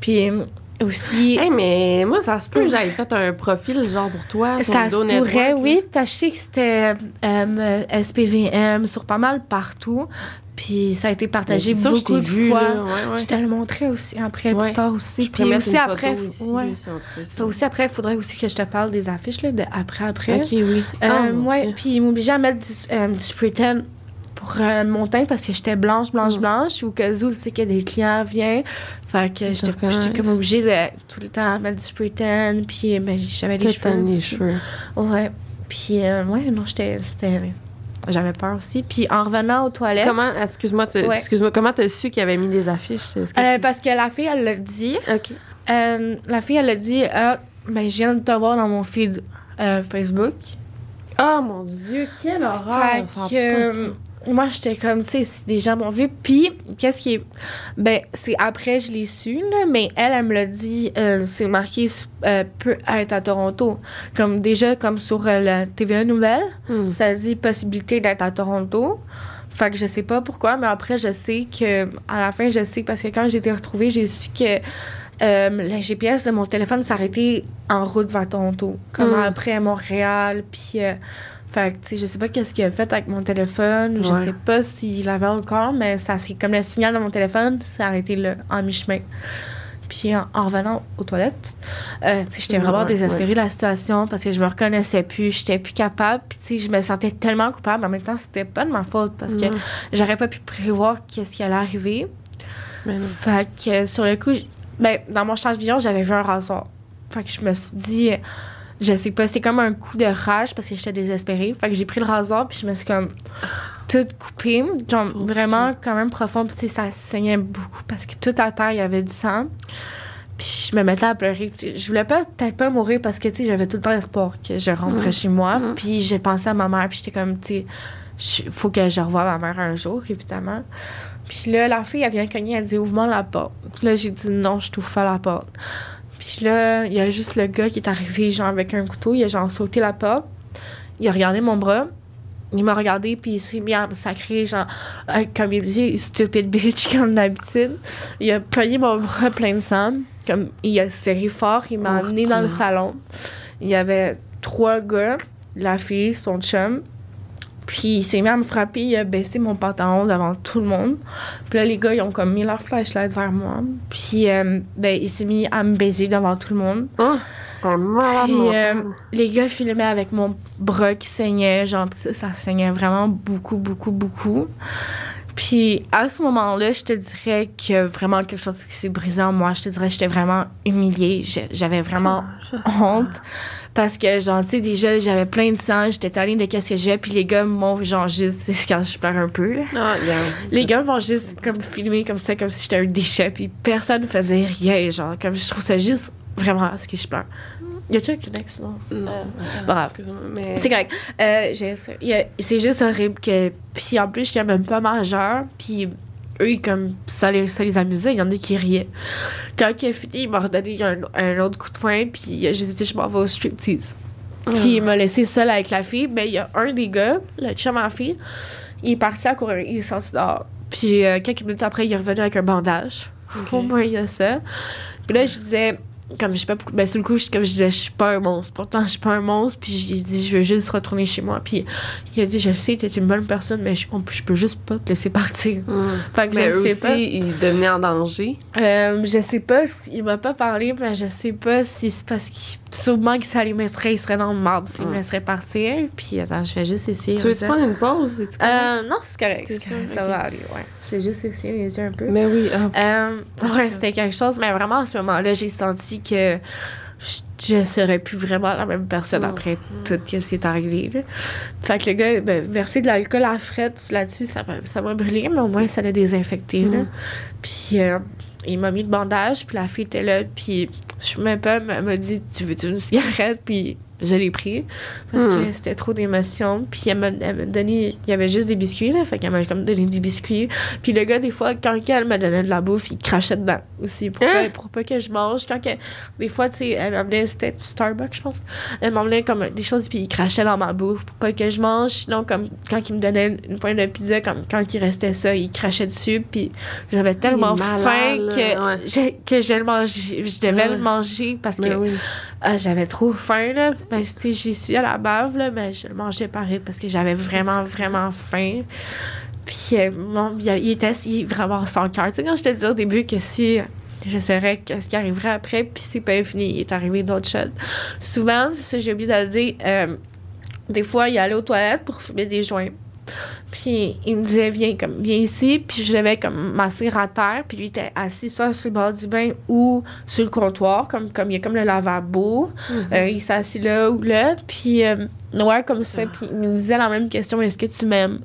Puis euh, aussi. Hey, mais moi, ça se peut que j'avais fait un profil genre pour toi. Ça se pourrait, oui, parce que je sais que c'était euh, SPVM sur pas mal partout. Puis ça a été partagé je beaucoup de vu, fois. là. Ouais, ouais. Je te le montrais aussi après, plus tard aussi. Je Puis aussi après, ici, ouais. Fait aussi après, il faudrait aussi que je te parle des affiches là, de après après. Ok, oui. Euh, Ah, ouais, puis ils m'obligeaient à mettre du, euh, du spray tan pour euh, mon teint parce que j'étais blanche, blanche, Mm. blanche. Ou que tu sais que des clients viennent. Fait que j'étais comme obligée de tout le temps mettre du spray tan. Puis ben, j'avais les cheveux. les cheveux. Ouais. Puis, euh, ouais, non, j'étais. c'était- J'avais peur aussi. Puis en revenant aux toilettes. Comment, excuse-moi, Ouais. excuse-moi, comment t'as su qu'il avait mis des affiches? Que euh, tu- parce que la fille, elle l'a dit. Ok. Euh, la fille, elle a dit Ah, ben, je viens de te voir dans mon feed euh, Facebook. Oh mon Dieu, quelle horreur! Fait que. Moi, j'étais comme, tu sais, des gens m'ont vu. Puis, qu'est-ce qui est. Ben, c'est après, je l'ai su, là, mais elle, elle me l'a dit, euh, c'est marqué, euh, peut être à Toronto. Comme déjà, comme sur euh, la TVA Nouvelle, Hmm. ça dit possibilité d'être à Toronto. Fait que je sais pas pourquoi, mais après, je sais que, à la fin, je sais, parce que quand j'ai été retrouvée, j'ai su que. euh, le GPS de mon téléphone s'arrêtait en route vers Toronto, comme Mm. après Montréal, puis euh, fait que, tu sais, je sais pas qu'est-ce qu'il a fait avec mon téléphone. Je Ouais. sais pas s'il l'avait encore, mais ça, c'est comme le signal de mon téléphone s'est arrêté là, en mi-chemin. Puis en, en revenant aux toilettes, euh, tu sais, j'étais vraiment ouais, désespérée de la situation parce que je me reconnaissais plus, j'étais plus capable. Puis tu sais, je me sentais tellement coupable, mais en même temps, c'était pas de ma faute parce que j'aurais pas pu prévoir qu'est-ce qui allait arriver. Ben non. Fait que sur le coup, ben, dans mon champ de vision, j'avais vu un rasoir. Fait que je me suis dit, je sais pas, c'était comme un coup de rage parce que j'étais désespérée. Fait que j'ai pris le rasoir puis je me suis comme tout coupé, genre Pauvre vraiment quand même profond. Puis ça saignait beaucoup parce que tout à terre, il y avait du sang. Puis je me mettais à pleurer. Je voulais pas peut-être pas mourir parce que j'avais tout le temps espoir que je rentrais Mhm. chez moi. Mhm. Puis j'ai pensé à ma mère puis j'étais comme tu sais, faut que je revoie ma mère un jour évidemment. Puis là, la fille, elle vient cogner, elle dit Ouvre-moi la porte. Puis là, j'ai dit Non, je t'ouvre pas la porte. Puis là, il y a juste le gars qui est arrivé, genre, avec un couteau. Il a, genre, sauté la porte. Il a regardé mon bras. Il m'a regardé, puis il s'est mis à me sacrer, genre, euh, comme il dit, stupid bitch, comme d'habitude. Il a pogné mon bras plein de sang. Comme, il a serré fort. Il m'a Oh, amené dans le salon. Il y avait trois gars, la fille, son chum. Puis il s'est mis à me frapper, il a baissé mon pantalon devant tout le monde. Puis là, les gars, ils ont comme mis leur flashlight vers moi. Puis euh, ben, il s'est mis à me baiser devant tout le monde. Oh, c'est un malade Puis euh, les gars filmaient avec mon bras qui saignait, genre ça saignait vraiment beaucoup, beaucoup, beaucoup. Puis à ce moment-là, je te dirais a vraiment quelque chose qui s'est brisé en moi. Je te dirais que j'étais vraiment humiliée. J'ai- J'avais vraiment honte. Parce que, genre, tu sais, déjà, j'avais plein de sang, j'étais tannée de qu'est-ce que je fais, puis les gars m'ont, genre, juste, c'est quand je pleure un peu, là. Ah, regarde. Les gars vont juste, comme, filmer comme ça, comme si j'étais un déchet, puis personne ne faisait rien, genre, comme, je trouve ça juste vraiment à ce que je pleure. Y a-tu un Kleenex, non? Non, excuse-moi, mais... C'est correct. Euh, j'ai c'est juste horrible que. Puis en plus, j'étais même pas majeur. Puis eux, comme ça les, ça les amusait. Il y en a qui riaient. Quand il a fini, il m'a redonné un, un autre coup de poing. Puis juste dit Je m'en vais au striptease. Puis il m'a laissé seule avec la fille. Mais il y a un des gars, le chum en fille, il est parti à courir. Il est sorti dehors. Puis euh, quelques minutes après, il est revenu avec un bandage. Au moins, il y a ça. Puis là, je disais, comme je sais pas ben sur le coup, je, comme je disais, je suis pas un monstre. Pourtant, je suis pas un monstre. Puis j'ai dit, je veux juste retourner chez moi. Puis il a dit, je sais, t'es une bonne personne, mais je, on- je peux juste pas te laisser partir. Hmm. Fait que Mais je sais aussi, pas. ils devenaient en danger. Euh, je sais pas, il m'a pas parlé, mais je sais pas si c'est parce qu'il. Sûrement que ça mettrait, il serait dans le marde s'il me Mm. laisserait partir. Puis attends, je vais juste essayer. Tu veux-tu prendre une pause? Euh, non, c'est correct. C'est correct, Ça va aller, ouais. J'ai juste essayé les yeux un peu. Mais oui. Euh, ouais, c'était quelque chose, mais vraiment à ce moment-là, j'ai senti que je, je serais plus vraiment la même personne Mm. après tout ce qui est arrivé. Là. Fait que le gars, ben, verser de l'alcool à frette là-dessus, ça m'a, ça m'a brûlé, mais au moins ça l'a désinfecté. Là. Mm. Puis euh, il m'a mis le bandage, puis la fille était là, puis je fumais pas, m'a dit Tu veux-tu une cigarette Puis je l'ai pris parce Mm. que c'était trop d'émotions. Puis elle m'a, elle donné, il y avait juste des biscuits, là, fait qu'elle m'a comme donné des biscuits. Puis le gars, des fois, quand elle me donnait de la bouffe, il crachait dedans aussi pour, Hein? pas, pour pas que je mange. Quand que, des fois, tu sais, elle m'amenait, c'était Starbucks, je pense. Elle m'emmenait comme des choses, puis il crachait dans ma bouffe pour pas que je mange. Sinon, comme quand il me donnait une pointe de pizza, comme quand il restait ça, il crachait dessus. Puis j'avais tellement faim malade, que, ouais. que je, le mangeais, je devais Ouais. le manger parce Mais que oui. Ah, j'avais trop faim, là. Ben, j'y suis à la bave, là, mais je le mangeais pareil parce que j'avais vraiment, vraiment faim. Puis, euh, bon, il, était il vraiment sans cœur. Tu sais, quand je te disais au début que si je saurais qu'est-ce qui arriverait après, puis c'est pas fini, il est arrivé d'autres choses. Souvent, ça, j'ai oublié de le dire, euh, des fois, il allait aux toilettes pour fumer des joints. Puis il me disait, viens, comme, viens ici. Puis je devais comme m'asseoir à terre. Puis lui était assis soit sur le bord du bain ou sur le comptoir, comme, comme il y a comme le lavabo. Euh, il s'est assis là ou là. Puis euh, ouais, comme ça. Puis il me disait la même question, est-ce que tu m'aimes?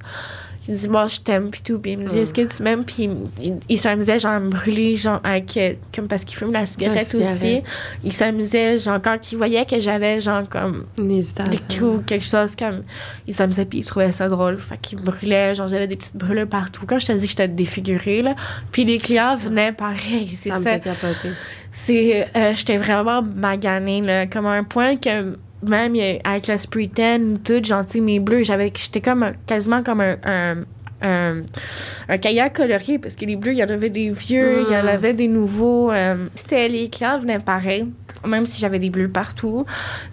Il me dit, moi, je t'aime, puis tout. Puis il me dit, est-ce que tu m'aimes? Puis il, il s'amusait, genre, à me brûler, genre, avec, euh, comme parce qu'il fume la cigarette aussi. cigarette. Il s'amusait, genre, quand il voyait que j'avais, genre, comme, Une des hésitation. coups ou quelque chose comme il s'amusait puis il trouvait ça drôle fait qu'il brûlait genre j'avais des petites brûlures partout quand je te dis que j'étais défigurée là puis les clients venaient pareil c'est Ça me ça fait capoter. c'est euh, j'étais vraiment maganée là comme à un point que même avec le spray tan tout sais mes bleus j'avais j'étais comme quasiment comme un, un kayak colorié parce que les bleus il y en avait des vieux il y en Mm. avait des nouveaux euh, c'était les clients venaient pareil même si j'avais des bleus partout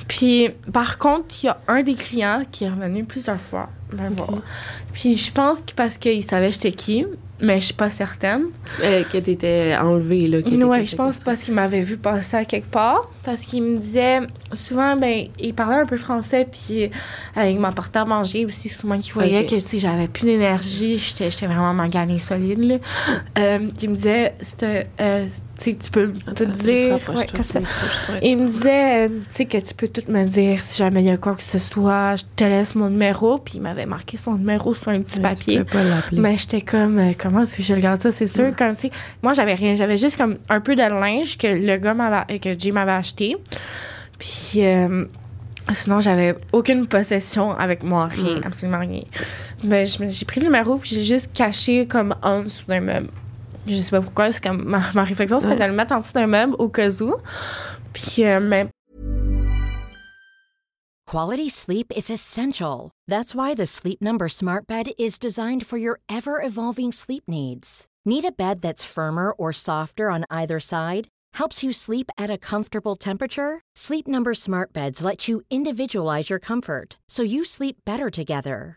puis, par contre, il y a un des clients qui est revenu plusieurs fois Puis, je pense que parce qu'il savait j'étais qui, mais je suis pas certaine. Euh, que t'étais enlevée, là. Ouais, je pense parce qu'il m'avait vu passer à quelque part. Parce qu'il me disait, souvent, ben, il parlait un peu français, puis euh, il m'apportait à manger aussi. Souvent, qu'il voyait que, tu sais, j'avais plus d'énergie, j'étais vraiment maganée solide, là. Euh, il me disait, c'était, tu sais, tu peux te dire. ouais, comme ça. Il me disait, euh, tu sais, que tu peux tout me dire si jamais il y a quoi que ce soit. Je te laisse mon numéro. Puis il m'avait marqué son numéro sur un petit papier. Pas. Mais j'étais comme, euh, comment est-ce que je regarde ça? C'est sûr, Mm. comme, moi, j'avais rien. J'avais juste comme un peu de linge que le gars m'avait, euh, que Jay m'avait acheté. Puis, euh, sinon, j'avais aucune possession avec moi, rien, Mm. absolument rien. Mais j'ai pris le numéro, puis j'ai juste caché comme en dessous d'un meuble. Je sais pas pourquoi, c'est comme ma, ma réflexion, c'était Ouais. de le mettre en dessous d'un meuble au cas où. Puis, euh, mais Quality sleep is essential. That's why the Sleep Number Smart Bed is designed for your ever evolving sleep needs. Need a bed that's firmer or softer on either side? Helps you sleep at a comfortable temperature? Sleep Number Smart Beds let you individualize your comfort so you sleep better together.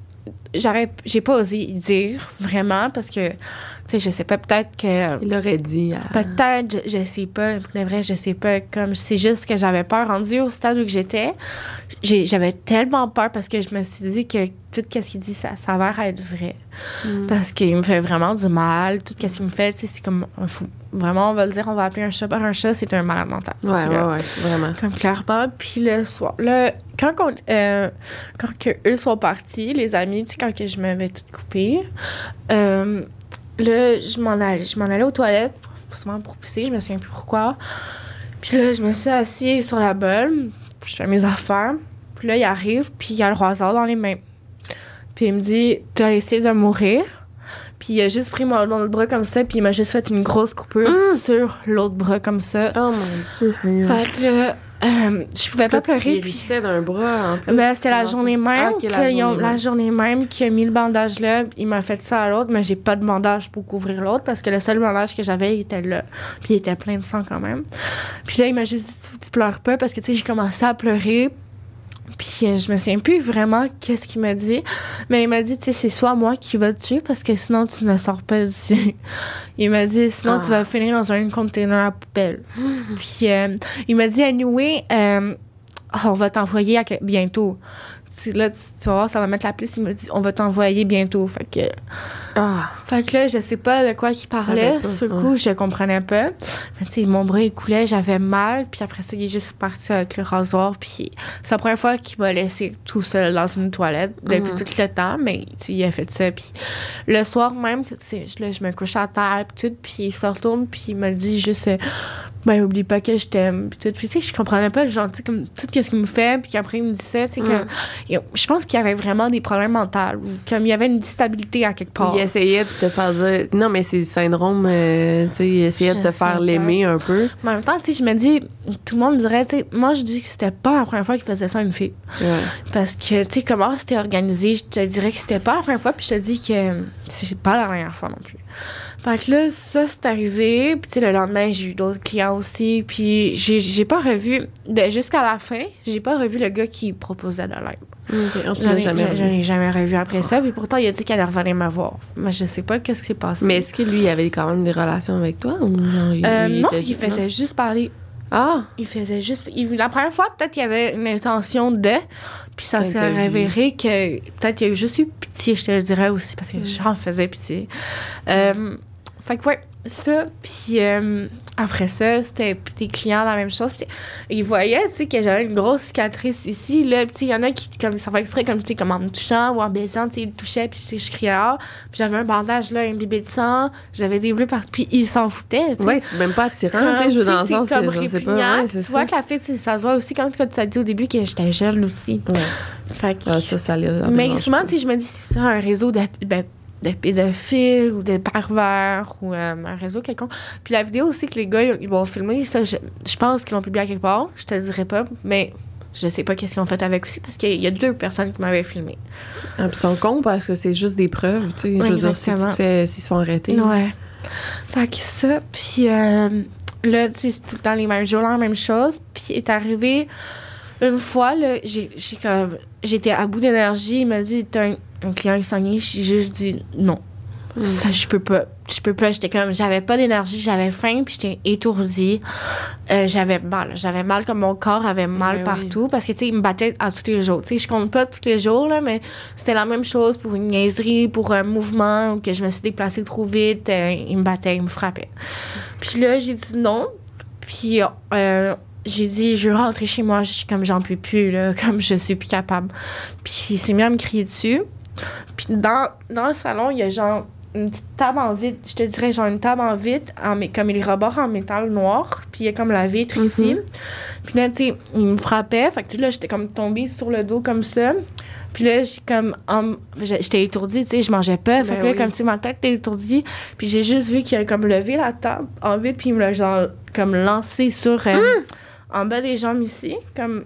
J'aurais, j'ai pas osé y dire vraiment parce que, tu sais, je sais pas, peut-être que. Il aurait dit. à- Peut-être, je, je sais pas. Pour le vrai, je sais pas. Comme c'est juste que j'avais peur. Rendu au stade où j'étais, j'avais tellement peur parce que je me suis dit que tout ce qu'il dit, ça s'avère être vrai. Mm. Parce qu'il me fait vraiment du mal. Tout ce qu'il me fait, tu sais, c'est comme un fou. Vraiment, on va le dire, on va appeler un chat par un chat, c'est un malade mental. Ouais, ouais, ouais, vraiment. Comme clairement. Puis le soir, là, quand, qu'on- euh, quand que eux sont partis, les amis, tu sais, quand que je m'avais tout coupé, euh, là, je m'en allais, je allais aux toilettes, souvent pour pisser, je me souviens plus pourquoi. Puis là, je me suis assise sur la bolle, je fais mes affaires. Puis là, il arrive, puis il a le roiseur dans les mains. Puis il me dit, t'as essayé de mourir? Puis il a juste pris mon l'autre bras comme ça, puis il m'a juste fait une grosse coupure Mm. sur l'autre bras comme ça. Oh mon dieu. Fait que euh, je pouvais pas Toi, tu pleurer. Puis, d'un bras en plus. ben, c'était la journée même. Ah, la ont- la journée même qui a mis le bandage là. Il m'a fait ça à l'autre, mais j'ai pas de bandage pour couvrir l'autre parce que le seul bandage que j'avais, il était là. Puis il était plein de sang quand même. Puis là, il m'a juste dit, tu pleures pas parce que, tu sais, j'ai commencé à pleurer. Puis euh, je me souviens plus vraiment qu'est-ce qu'il m'a dit. Mais il m'a dit, tu sais, c'est soit moi qui va te tuer parce que sinon tu ne sors pas d'ici. il m'a dit, sinon Ah. tu vas finir dans un container à poubelle. Puis euh, il m'a dit, anyway, euh, on va t'envoyer bientôt. Là, tu, tu vas voir, ça va mettre la police. Il m'a dit, on va t'envoyer bientôt. Fait que, Ah, fait que là, je sais pas de quoi il parlait. Sur le ouais. coup, je comprenais pas. Mais tu sais, mon bras, il coulait, j'avais mal. Puis après ça, il est juste parti avec le rasoir. Puis c'est la première fois qu'il m'a laissé tout seul dans une toilette depuis Mhm. tout le temps. Mais il a fait ça. Puis le soir même, là, je me couche à terre. Puis tout. Puis il se retourne. Puis il m'a dit juste, ben, oublie pas que je t'aime. Puis tout. Puis tu sais, je comprenais pas, genre, tu sais, comme tout ce qu'il me fait. Puis qu'après, il me dit ça. Tu sais, que il- je pense qu'il y avait vraiment des problèmes mentaux. Ou comme il y avait une instabilité à quelque part. il essayait de te faire dire. Non, mais c'est le syndrome. euh, tu sais, il essayait de te faire l'aimer un peu. Mais en même temps, tu sais, je me dis, tout le monde dirait, tu sais, moi, je dis que c'était pas la première fois qu'il faisait ça à une fille. Ouais. Parce que, tu sais, comment c'était organisé, je te dirais que c'était pas la première fois, puis je te dis que c'est pas la dernière fois non plus. Fait que là, ça, c'est arrivé, puis tu sais, le lendemain, j'ai eu d'autres clients aussi, puis j'ai pas revu, de- jusqu'à la fin, j'ai pas revu le gars qui proposait de l'aide. Ok, on te J'en ai, jamais revu. j'en ai jamais revu après ça, puis pourtant, il a dit qu'elle revenir me voir. Mais je sais pas qu'est-ce qui s'est passé. Mais est-ce que lui, il avait quand même des relations avec toi? Ou genre, il- Euh, lui, non, il faisait juste parler Ah! Il faisait juste. il- la première fois, peut-être qu'il y avait une intention de. Puis ça s'est révélé que. Peut-être qu'il y a eu juste eu pitié, je te le dirais aussi, parce que Mm. j'en faisais pitié. Euh, fait que, ouais, ça. Puis euh, après ça, c'était des clients, la même chose. Puis ils voyaient, tu sais, que j'avais une grosse cicatrice ici. Là, puis tu sais, il y en a qui, comme, ça fait exprès, comme, tu sais, comme en me touchant ou en baissant, tu sais, ils me touchaient, puis tu sais, je criais, ah. Puis j'avais un bandage là, un bébé de sang, j'avais des bleus partout, puis ils s'en foutaient, tu sais. Ouais, c'est même pas attirant, tu sais, je veux dans le c'est sens comme que je sais pas. Ouais, tu vois que la fille, tu sais, ça se voit aussi quand, quand tu as dit au début que j'étais jeune aussi. Ouais. Fait que- Ah, ça, ça mais souvent, tu sais, je me dis, c'est ça, un réseau de, ben, de pédophiles ou de pervers ou euh, un réseau quelconque. Puis la vidéo aussi que les gars, ils vont filmer, ça, je, je pense qu'ils l'ont publié à quelque part. Je te le dirai pas, mais je sais pas qu'est-ce qu'ils ont fait avec aussi parce qu'il y a deux personnes qui m'avaient filmé. Ah, puis ils sont cons parce que c'est juste des preuves, tu sais. je veux dire, si tu te fais. S'ils se font arrêter. Ouais. Fait que ça, puis euh, là, tu sais, c'est tout le temps les mêmes jours, la même chose. Puis est arrivé une fois, là, j'ai j'ai comme. J'étais à bout d'énergie. Il m'a dit, t'as un, un client qui s'ennuie. J'ai juste dit non. Mm. Ça, je peux pas. Je peux pas. J'étais comme. J'avais pas d'énergie, j'avais faim, puis j'étais étourdie. Euh, j'avais mal. J'avais mal comme mon corps avait mal Ouais, partout. Parce que, tu sais, il me battait à tous les jours. Tu sais, je compte pas tous les jours, là, mais c'était la même chose pour une niaiserie, pour un mouvement, ou que je me suis déplacée trop vite. euh, il me battait, il me frappait. Puis là, j'ai dit non. Puis euh, j'ai dit, je veux rentrer chez moi, je suis comme j'en peux plus, là, comme je suis plus capable. Puis il s'est mis à me crier dessus. Puis dans, dans le salon, il y a genre une petite table en vitre, je te dirais genre une table en vitre, en, comme les rebords en métal noir, puis il y a comme la vitre ici. Puis là, tu sais, il me frappait, fait que là, j'étais comme tombée sur le dos comme ça. Puis là, j'ai comme, j'étais étourdie, tu sais, je mangeais pas. Fait Ben que là, oui. comme, tu sais, ma tête était étourdie. Puis j'ai juste vu qu'il a comme levé la table en vitre, puis il me l'a genre, comme lancé sur, euh, Hum! en bas des jambes ici, comme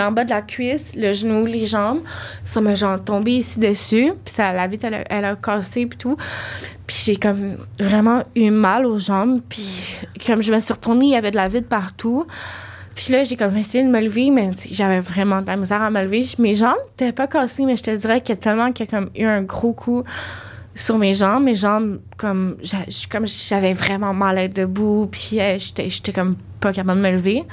en bas de la cuisse, le genou, les jambes. Ça m'a genre tombé ici dessus. Puis ça, la vitre, elle a, cassé puis tout. Puis j'ai comme vraiment eu mal aux jambes. Puis comme je me suis retournée, il y avait de la vitre partout. Puis là, j'ai comme essayé de me lever, mais j'avais vraiment de la misère à me lever. Mes jambes n'étaient pas cassées, mais je te dirais qu'il y a tellement qu'il y a comme eu un gros coup sur mes jambes. Mes jambes, comme j'avais vraiment mal à être debout, puis j'étais comme pas capable de me lever.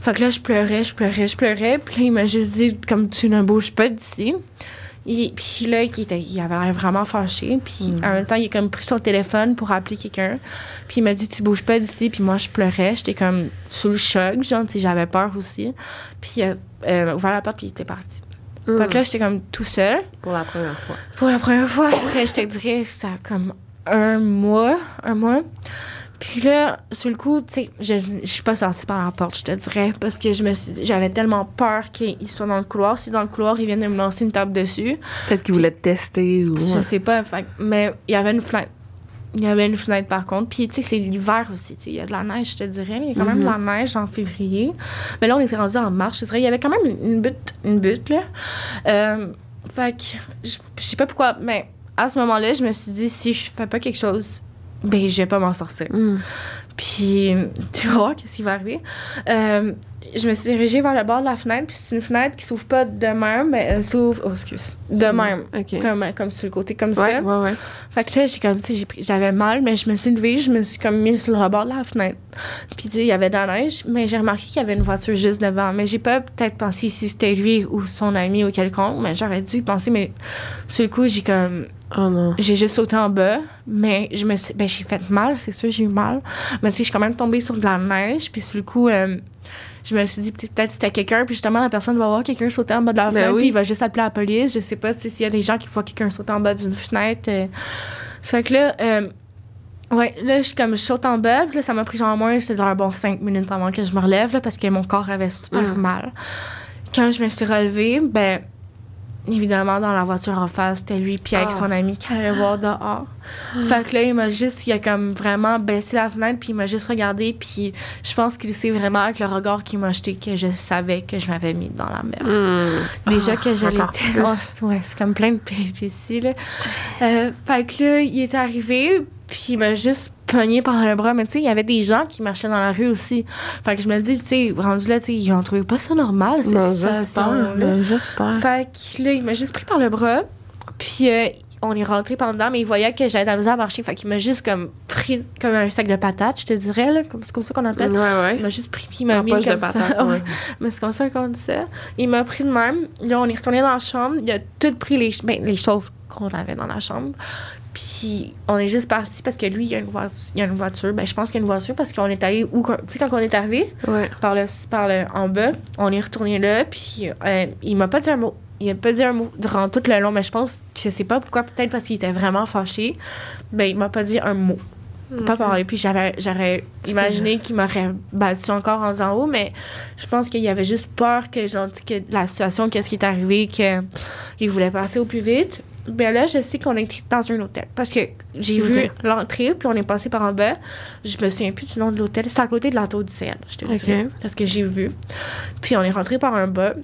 Fait que là, je pleurais, je pleurais, je pleurais. Puis là, il m'a juste dit, comme tu ne bouges pas d'ici. Et puis là, il, était, il avait l'air vraiment fâché. Puis en même temps, il a comme pris son téléphone pour appeler quelqu'un. Puis il m'a dit, tu bouges pas d'ici. Puis moi, je pleurais. J'étais comme sous le choc, genre, j'avais peur aussi. Puis il a euh, ouvert la porte, puis il était parti. Fait que là, j'étais comme tout seul. Pour la première fois. Pour la première fois, après, je te dirais, ça a comme un mois, un mois. Puis là, sur le coup, tu sais, je, je suis pas sortie par la porte, je te dirais, parce que je me suis dit, j'avais tellement peur qu'il soit dans le couloir. Si dans le couloir, il vient de me lancer une table dessus, Peut-être qu'il voulait te tester ou. je sais pas. fait mais il y avait une fenêtre. Il y avait une fenêtre par contre. Puis, tu sais, c'est l'hiver aussi. tu sais, Il y a de la neige, je te dirais. Il y a quand même de la neige en février. Mais là, on était rendu en marche. Je te dirais, il y avait quand même une, butte, une butte, là. Euh, fait que, je je sais pas pourquoi, mais à ce moment-là, je me suis dit, si je fais pas quelque chose, ben, je vais pas m'en sortir. Hum. Puis, tu voir qu'est-ce qui va arriver. Euh, je me suis dirigée vers le bord de la fenêtre, puis c'est une fenêtre qui s'ouvre pas de même, mais elle s'ouvre, oh, excuse, de même. Ok. Comme, comme sur le côté, comme Ouais, ça. ouais, ouais. Fait que là, j'ai comme, tu sais, j'avais mal, mais je me suis levée, je me suis comme mise sur le rebord de la fenêtre. Puis, tu sais, il y avait de la neige, mais j'ai remarqué qu'il y avait une voiture juste devant. Mais j'ai pas peut-être pensé si c'était lui ou son ami ou quelconque, mais j'aurais dû y penser, mais sur le coup, j'ai comme, Oh non. j'ai juste sauté en bas, mais je me suis, ben, j'ai fait mal, c'est sûr, j'ai eu mal. Mais tu sais, je suis quand même tombée sur de la neige, puis sur le coup, euh, je me suis dit peut- peut-être c'était quelqu'un, puis justement, la personne va voir quelqu'un sauter en bas de la Ben fenêtre, oui. puis il va juste appeler la police. Je sais pas, tu sais, s'il y a des gens qui voient quelqu'un sauter en bas d'une fenêtre. euh. Fait que là, euh, ouais, là, je, comme, je saute en bas, puis là, ça m'a pris genre moins, je te un bon 5 minutes avant que je me relève, là, parce que mon corps avait super Mm. mal. Quand je me suis relevée, ben, évidemment, dans la voiture en face, c'était lui, puis avec Ah. son ami qui allait voir dehors. Fait que là, il m'a juste, il a comme vraiment baissé la fenêtre, puis il m'a juste regardé, puis je pense qu'il sait vraiment avec le regard qu'il m'a jeté que je savais que je m'avais mis dans la merde. Hum. Déjà Ah, que je encore l'étais. Oh, ouais, c'est comme plein de péripéties, là. Euh, fait que là, il est arrivé, puis il m'a juste pogné par le bras. Mais tu sais, il y avait des gens qui marchaient dans la rue aussi. Fait que je me dis, tu sais, rendu là, tu sais, ils ont trouvé pas ça normal, cette Ben, situation-là. ben, J'espère. Fait que là, il m'a juste pris par le bras. Puis euh, on est rentré dedans, mais il voyait que j'avais de la misère à marcher. Fait qu'il m'a juste comme pris comme un sac de patates, je te dirais, là. comme- C'est comme ça qu'on appelle. Ouais, ouais. Il m'a juste pris, puis il m'a En mis poche de comme ça. patate, Ouais. Mais c'est comme ça qu'on dit ça. Il m'a pris de même. Là, on est retourné dans la chambre. Il a tout pris les, ben, les choses qu'on avait dans la chambre. Puis on est juste parti parce que lui, il y a une voiture. Il y a une voiture. Ben, je pense qu'il y a une voiture parce qu'on est allé où. Tu sais, quand on est arrivé, Ouais. par le, par le, en bas, on est retourné là. Puis euh, il m'a pas dit un mot. Il a pas dit un mot durant tout le long, mais je pense que je sais pas pourquoi. Peut-être parce qu'il était vraiment fâché. Ben, il m'a pas dit un mot. Pas parlé. Puis j'avais, j'aurais imaginé qu'il m'aurait battu encore en disant haut, mais je pense qu'il avait juste peur que, genre, que la situation, qu'est-ce qui est arrivé, qu'il voulait passer au plus vite. Ben là, je sais qu'on est dans un hôtel. Parce que j'ai vu l'entrée, puis on est passé par en bas. Je me souviens plus du nom de l'hôtel. C'est à côté de la tour du ciel, je te le Ok. dirais, Parce que j'ai vu. Puis on est rentré par un bas.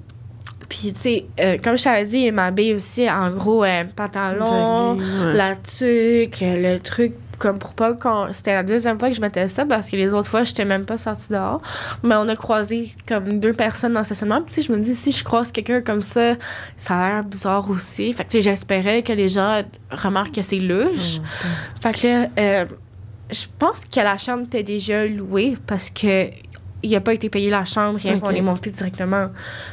Puis, tu sais, euh, comme je t'avais dit, il m'habille aussi en gros euh, pantalon, Ouais. la tuque, le truc comme pour pas qu'on. C'était la deuxième fois que je mettais ça parce que les autres fois, j'étais même pas sortie dehors. Mais on a croisé comme deux personnes dans le stationnement. Puis, je me dis, si je croise quelqu'un comme ça, ça a l'air bizarre aussi. Fait que, j'espérais que les gens remarquent que c'est louche. Fait que euh, je pense que la chambre était déjà louée parce que. Il a pas été payé la chambre, rien qu'on est monté directement.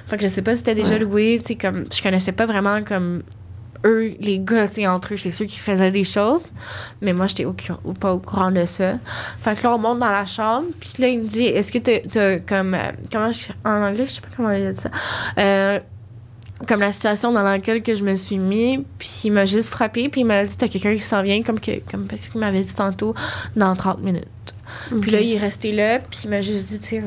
Fait que je sais pas si c'était déjà Ouais. loué, tu sais, comme, je connaissais pas vraiment comme eux, les gars, tu sais, entre eux, c'est ceux qui faisaient des choses. Mais moi, j'étais au, au- pas au courant de ça. Fait que là, on monte dans la chambre. Puis là, il me dit Est-ce que t'as comme. euh, comment je- En anglais, je sais pas comment il dit ça. Euh, comme la situation dans laquelle que je me suis mis, puis il m'a juste frappé, puis il m'a dit t'as quelqu'un qui s'en vient comme que comme parce qu'il m'avait dit tantôt dans 30 minutes. Puis là il est resté là, puis il m'a juste dit tu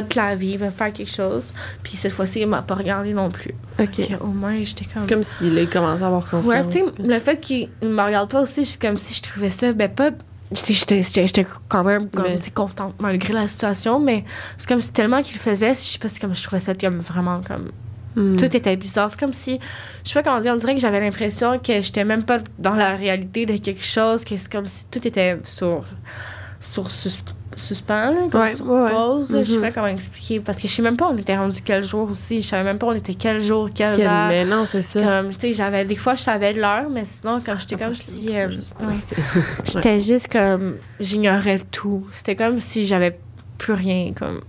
te laver, va faire quelque chose. Puis cette fois-ci il m'a pas regardé non plus. Ok. Au moins j'étais comme Comme s'il a commencé à avoir confiance. Ouais, tu sais, le fait qu'il il me regarde pas aussi, c'est comme si je trouvais ça, ben pas. J'étais- J'étais j'étais- j'étais quand même comme, Mais- contente malgré la situation, mais c'est comme si tellement qu'il le faisait, je sais pas, comme je trouvais ça comme vraiment comme. Hmm. Tout était bizarre. C'est comme si. Je sais pas comment dire, on dirait que j'avais l'impression que j'étais même pas dans la réalité de quelque chose, que c'est comme si tout était sur. sur suspens, là, comme Ouais, sur ouais, ouais. pause. Je sais Mhm. pas comment expliquer. Parce que je sais même pas on était rendu quel jour aussi. Je savais même pas on était quel jour, quelle Quel- date. Mais non, c'est ça. Comme, tu sais, j'avais des fois, je savais l'heure, mais sinon, quand j'étais comme si. euh. J'étais juste comme. J'ignorais tout. C'était comme si j'avais plus rien. comme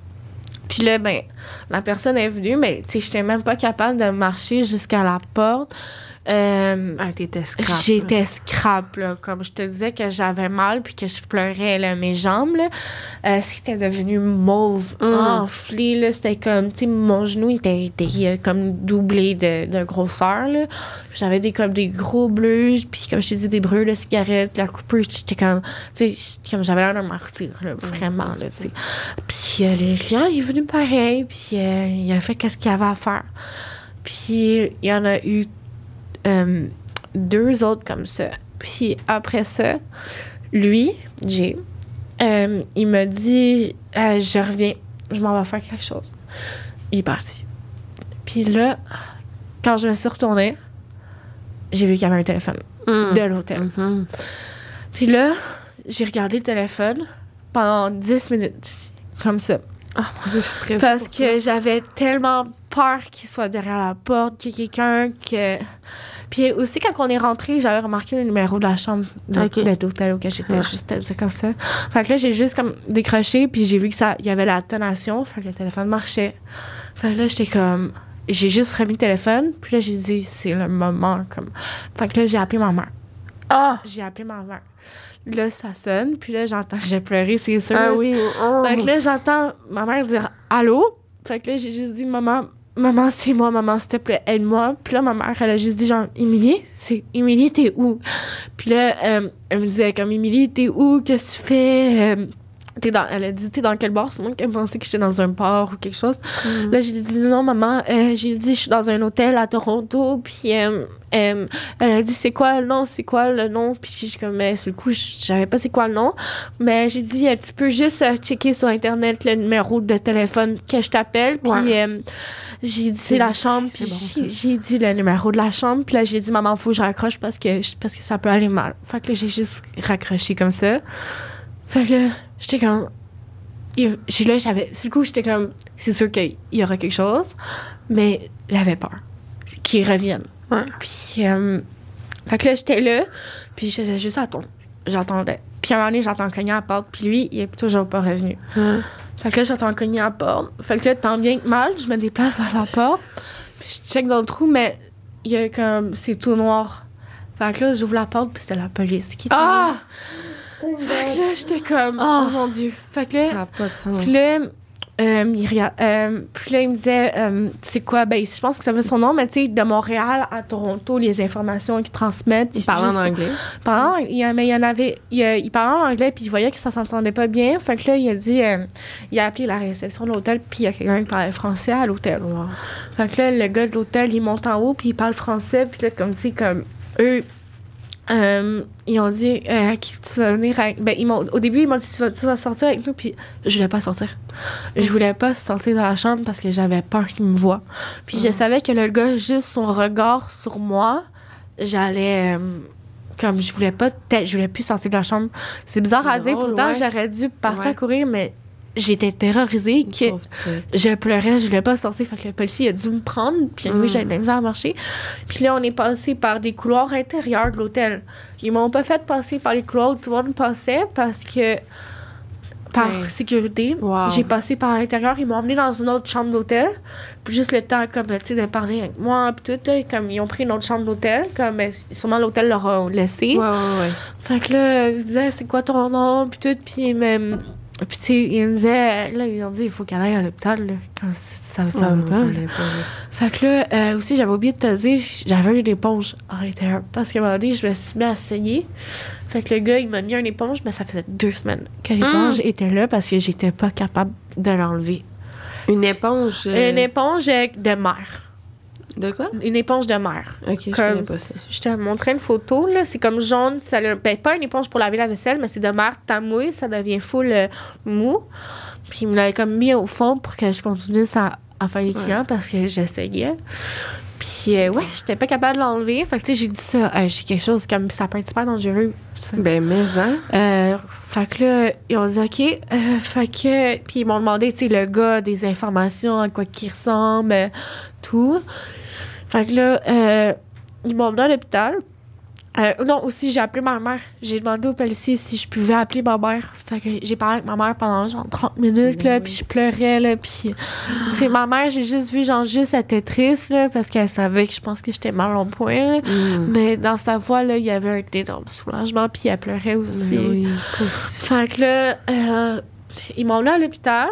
Puis là, ben, la personne est venue, mais tu sais, j'étais même pas capable de marcher jusqu'à la porte. Euh, Ah, t'étais scrap. J'étais scrap, là. Comme je te disais que j'avais mal puis que je pleurais, là, mes jambes, là. Euh, c'était devenu mauve, Mm. enflé, là. C'était comme, tu sais, mon genou était, était, comme doublé de, de grosseur, là. J'avais des, comme des gros bleus, puis comme je t'ai dit, des brûles de cigarette, la coupure, j'étais comme, tu sais, comme j'avais l'air d'un martyr, là, vraiment, là, tu sais. Puis euh, le client, il est venu pareil, puis euh, il a fait qu'est-ce qu'il avait à faire. Puis il y en a eu euh, deux autres comme ça. Puis après ça, lui, Jay, euh, il m'a dit euh, Je reviens, je m'en vais faire quelque chose. Il est parti. Puis là, quand je me suis retournée, j'ai vu qu'il y avait un téléphone Hmm. de l'hôtel. Mhm. Puis là, j'ai regardé le téléphone pendant 10 minutes, comme ça. Ah, mon Dieu, je suis stressée Parce que j'avais tellement peur qu'il soit derrière la porte, qu'il y ait quelqu'un que. Puis aussi, quand on est rentré, j'avais remarqué le numéro de la chambre de, l'hôtel auquel j'étais. Ouais. Juste c'est comme ça. Fait que là, j'ai juste comme décroché, puis j'ai vu que ça, il y avait la tonation. Fait que le téléphone marchait. Fait que là, j'étais comme. J'ai juste remis le téléphone, puis là, j'ai dit, c'est le moment. comme Fait que là, j'ai appelé ma mère. Ah! J'ai appelé ma mère. Là, ça sonne, puis là, j'entends, j'ai pleuré, c'est sûr. Ah oui. oh. Fait que là, j'entends ma mère dire allô? Fait que là, j'ai juste dit maman, maman, c'est moi, maman, s'il te plaît, aide-moi. Puis là, ma mère, elle a juste dit genre, Émilie, c'est Émilie, t'es où? Puis là, euh, elle me disait comme Émilie, t'es où? Qu'est-ce que tu fais? T'es dans, elle a dit, t'es dans quel bar? C'est moi qui pensais que j'étais dans un bar ou quelque chose. Mm. Là, j'ai dit, non, maman, euh, j'ai dit, je suis dans un hôtel à Toronto. Puis euh, euh, elle a dit, c'est quoi le nom? C'est quoi le nom? Puis j'ai comme, mais sur le coup, je savais pas c'est quoi le nom. Mais j'ai dit, tu peux juste checker sur Internet le numéro de téléphone que je t'appelle. Puis Ouais. j'ai dit, c'est la chambre. Puis bon, j'ai dit le numéro de la chambre. Puis là, j'ai dit, maman, faut que je raccroche parce que, parce que ça peut aller mal. Fait que là, j'ai juste raccroché comme ça. Fait que là, j'étais comme. j'ai- Là, j'avais. Sur le coup, j'étais comme. C'est sûr qu'il y aura quelque chose. Mais j'avais peur. Qu'il revienne. Ouais. Puis. euh, fait que là, j'étais là. Puis j'étais juste à ton. J'attendais. Puis à un moment donné, j'entends cogner à la porte. Puis lui, il est toujours pas revenu. Ouais. Fait que là, j'entends cogner à la porte. Fait que là, tant bien que mal, je me déplace vers la porte. Puis je check dans le trou, mais il y a comme. C'est tout noir. Fait que là, j'ouvre la porte, puis c'était la police qui était Ah! là. Fait que là, j'étais comme. Ah. Oh mon Dieu. Fait que là, Ça n'a pas de sens. puis là, euh, il, regarde- euh, puis là, il me disait, euh, c'est quoi? Ben, je pense que ça veut son nom, mais tu sais, de Montréal à Toronto, les informations qu'ils transmettent. Il parle en anglais. Parlant, il, mais il y en avait, il, euh, il parlait en anglais, puis il voyait que ça s'entendait pas bien. Fait que là, il a dit, euh, il a appelé la réception de l'hôtel, puis il y a quelqu'un qui parlait français à l'hôtel. Wow. Fait que là, le gars de l'hôtel, il monte en haut, puis il parle français, puis là, comme, tu sais, comme, eux, euh, ils ont dit, euh, à qui tu vas venir avec... Ben, ils m'ont, au début, ils m'ont dit, tu vas, tu vas sortir avec nous, puis je voulais pas sortir. Je voulais pas sortir de la chambre parce que j'avais peur qu'il me voie. Puis je Mhm. savais que le gars, juste son regard sur moi, j'allais... euh, comme je voulais pas, peut-être, je voulais plus sortir de la chambre. C'est bizarre à dire, pourtant ouais. j'aurais dû partir Ouais. à courir, mais j'étais terrorisée que je pleurais, je voulais pas sortir. Fait que le policier a dû me prendre. Puis Mm. oui, j'avais de la misère à marcher. Puis là, on est passé par des couloirs intérieurs de l'hôtel. Ils m'ont pas fait passer par les couloirs où tout le monde passait parce que. par Ouais. sécurité. Wow. J'ai passé par l'intérieur. Ils m'ont emmené dans une autre chambre d'hôtel. Puis juste le temps, comme, tu sais, de parler avec moi, puis tout, là, comme, ils ont pris une autre chambre d'hôtel. Comme, euh, sûrement l'hôtel leur a laissé. Ouais, ouais, ouais. Fait que là, ils disaient, c'est quoi ton nom, puis tout, puis ils me... Puis tu sais, ils me disaient, là, ils ont dit, il faut qu'elle aille à l'hôpital, là, quand ça, ça, va pas. là. pas. Fait que là, euh, aussi, j'avais oublié de te dire, j'avais une éponge à l'intérieur. Parce qu'à un moment donné, je me suis mis à saigner. Fait que le gars, il m'a mis une éponge, mais ça faisait deux semaines que l'éponge était là parce que j'étais pas capable de l'enlever. Une éponge. euh, Une éponge de mer. De quoi? Une éponge de mer. Ok, je Comme, connais pas ça. je te montrais une photo, là. C'est comme jaune. Ça, le- ben, pas une éponge pour laver la vaisselle, mais c'est de mer. T'as mouillé, ça devient full euh, mou. Puis il me l'avait comme mis au fond pour que je continue à, à faire les clients parce que j'essayais. Puis euh, ouais, j'étais pas capable de l'enlever. Fait que tu sais, j'ai dit ça. euh, j'ai quelque chose comme ça peut être super dangereux. ça. Ben, mais, hein? Euh, fait que là, ils ont dit OK. Euh, fait que. Puis ils m'ont demandé, tu sais, le gars, des informations, à quoi qu'il ressemble, tout. Fait que là, euh, ils m'ont emmené à l'hôpital. Euh, non, aussi, j'ai appelé ma mère. J'ai demandé au policier si je pouvais appeler ma mère. Fait que j'ai parlé avec ma mère pendant genre 30 minutes, là, puis je pleurais, là, puis... C'est ma mère, j'ai juste vu, genre, juste, elle était triste, là, parce qu'elle savait que je pense que j'étais mal en point, là. Mm. Mais dans sa voix, là, il y avait un énorme soulagement, puis elle pleurait aussi. Oui. Fait que là, euh, ils m'ont emmené à l'hôpital.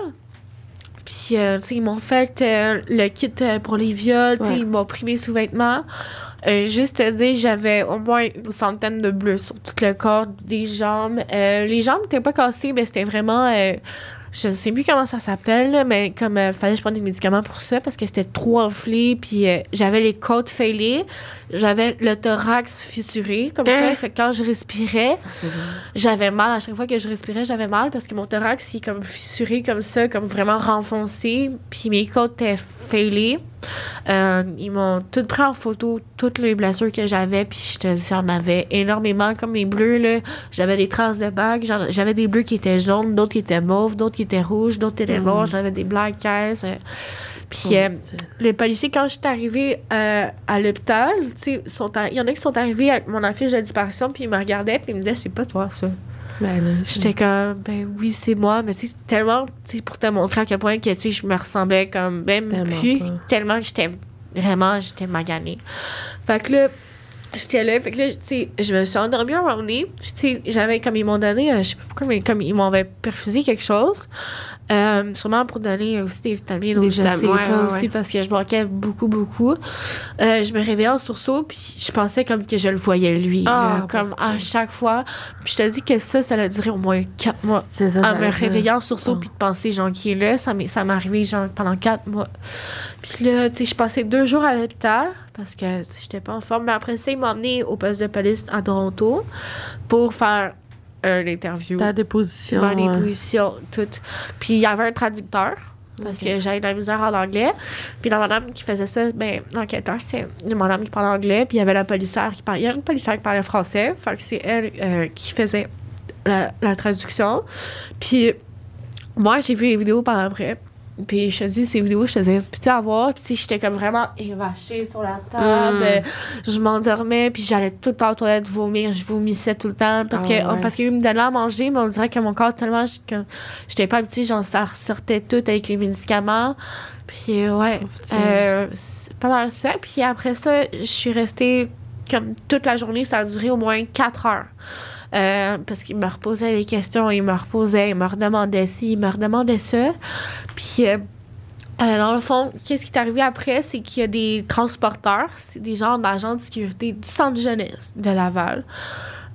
Puis, euh, tu sais, ils m'ont fait euh, le kit pour les viols. Ouais. Ils m'ont pris mes sous-vêtements. Euh, juste te dire, j'avais au moins une centaine de bleus sur tout le corps, des jambes. Euh, les jambes n'étaient pas cassées, mais c'était vraiment. euh, je ne sais plus comment ça s'appelle, mais comme fallait que je prenne des médicaments pour ça parce que c'était trop enflé. Puis j'avais les côtes fêlées. J'avais le thorax fissuré, comme Hein? ça. Fait que quand je respirais, j'avais mal. À chaque fois que je respirais, j'avais mal parce que mon thorax, il est comme fissuré comme ça, comme vraiment renfoncé. Puis mes côtes étaient fêlées. Euh, ils m'ont tout pris en photo, toutes les blessures que j'avais. Puis je te dis, j'en avais énormément. Comme mes bleus, là. J'avais des traces de bagues. J'en- J'avais des bleus qui étaient jaunes, d'autres qui étaient mauves, d'autres qui étaient rouges, d'autres qui étaient Mhm. noirs. J'avais des blancs caisses. euh. Puis Oh, euh, les policiers, quand je suis arrivée euh, à l'hôpital, il y en a qui sont arrivés avec mon affiche de disparition, puis ils me regardaient, puis ils me disaient, c'est pas toi, ça. Ben, J'étais comme, ben oui, c'est moi, mais sais, tellement, pour te montrer à quel point que, tu sais, je me ressemblais comme, même Tellement plus, pas. tellement que j'étais, vraiment, j'étais maganée. Fait que là, j'étais là, fait que là, tu sais, je me suis endormie un moment donné, tu sais, j'avais, comme ils m'ont donné, je sais pas pourquoi, mais comme ils m'avaient perfusé quelque chose, euh, sûrement pour donner aussi des vitamines, sais vitamines, ouais, aussi, ouais. parce que je manquais beaucoup, beaucoup. Euh, je me réveillais en sursaut, puis je pensais comme que je le voyais lui, Ah, là, comme à chaque fois. Puis je te dis que ça, ça a duré au moins quatre mois C'est ça. à me réveiller en sursaut Oh. puis de penser genre qui est là ça m'est arrivé genre pendant quatre mois puis là tu sais je passais deux jours à l'hôpital parce que j'étais pas en forme mais après ça ils m'ont emmené au poste de police à Toronto pour faire une interview Ta déposition. ma ouais. déposition tout puis il y avait un traducteur parce que j'avais de la misère en anglais. Puis la madame qui faisait ça, ben, l'enquêteur, c'est une madame qui parlait anglais. Puis il y avait la policière qui parlait. Il y avait une policière qui parlait français. Fait que c'est elle euh, qui faisait la, la traduction. Puis moi, j'ai vu les vidéos par après. Puis je te dis, ces vidéos, je faisais petit à voir. Puis j'étais comme vraiment évachée sur la table. Mm. Je m'endormais. Puis j'allais tout le temps aux toilettes vomir. Je vomissais tout le temps. Parce Ah que ouais. parce qu'ils me donnaient à manger, mais on dirait que mon corps, tellement j'étais pas habituée, genre ça ressortait tout avec les médicaments. Puis euh, ouais, euh, c'est pas mal ça. Puis après ça, je suis restée comme toute la journée, ça a duré au moins 4 heures. Euh, parce qu'il me reposait des questions, il me reposait, il me redemandait ci, il me redemandait ça. Puis, euh, euh, dans le fond, qu'est-ce qui est arrivé après, c'est qu'il y a des transporteurs, c'est des gens d'agents de sécurité du centre jeunesse de Laval.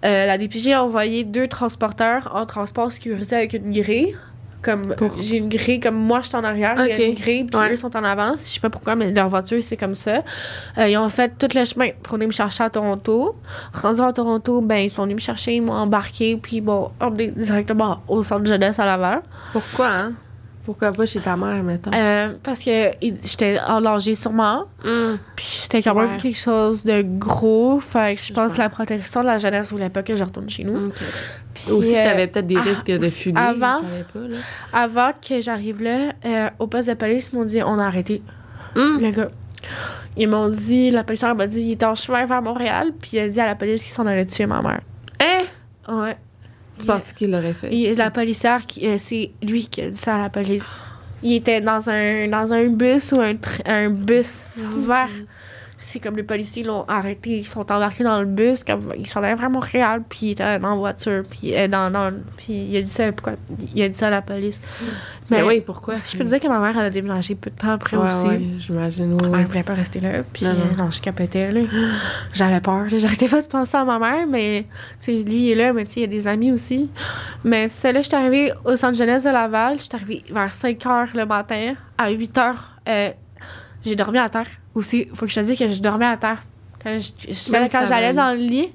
La DPJ a envoyé deux transporteurs en transport sécurisé avec une grille. Comme Pour- j'ai une grille, comme moi je suis en arrière, il y a une grille, puis Ouais. eux sont en avance. Je sais pas pourquoi, mais leur voiture c'est comme ça. Euh, ils ont fait tout le chemin pour venir me chercher à Toronto. Rendu à Toronto, ben ils sont venus me chercher, ils m'ont embarqué, puis m'ont emmené directement au centre jeunesse à Laval. Pourquoi, hein? Pourquoi pas chez ta mère, mettons? Euh, parce que j'étais en danger sûrement. Hum. Puis c'était quand même Ouais. quelque chose de gros. Fait que je pense que la protection de la jeunesse voulait pas que je retourne chez nous. Puis, Aussi, euh, t'avais peut-être des ah, risques de fuller. avant- je savais pas, là. avant que j'arrive là, euh, au poste de police, ils m'ont dit on a arrêté Hum. le gars. Ils m'ont dit, la policière m'a dit il était en chemin vers Montréal, puis il a dit à la police qu'il s'en allait tuer ma mère. Hein? Ouais. Tu penses qu'il l'aurait fait? Il- la policière, euh, c'est lui qui a dit ça à la police. Il était dans un, dans un bus ou un, un bus vert. C'est comme les policiers l'ont arrêté, ils sont embarqués dans le bus, comme ils s'en allaient vraiment Montréal, puis il était dans la voiture, puis, euh, dans, dans- puis il a dit ça, pourquoi, il a dit ça à la police. Mais oui, pourquoi? Je peux te dire que ma mère, elle a déménagé peu de temps après Ouais, aussi. ouais, j'imagine, ouais, Elle ouais. voulait pas rester là. Puis Non, non, non. non. je capotais, là. J'avais peur. J'arrêtais pas de penser à ma mère, mais, tu sais, lui, il est là, mais tu sais, il y a des amis aussi. Mais c'est là, je suis arrivée au centre jeunesse de Laval. Je suis arrivée vers 5 h le matin. À 8 h, euh, j'ai dormi à terre aussi. Faut que je te dise que je dormais à terre. Quand je- je- j'allais dans le lit,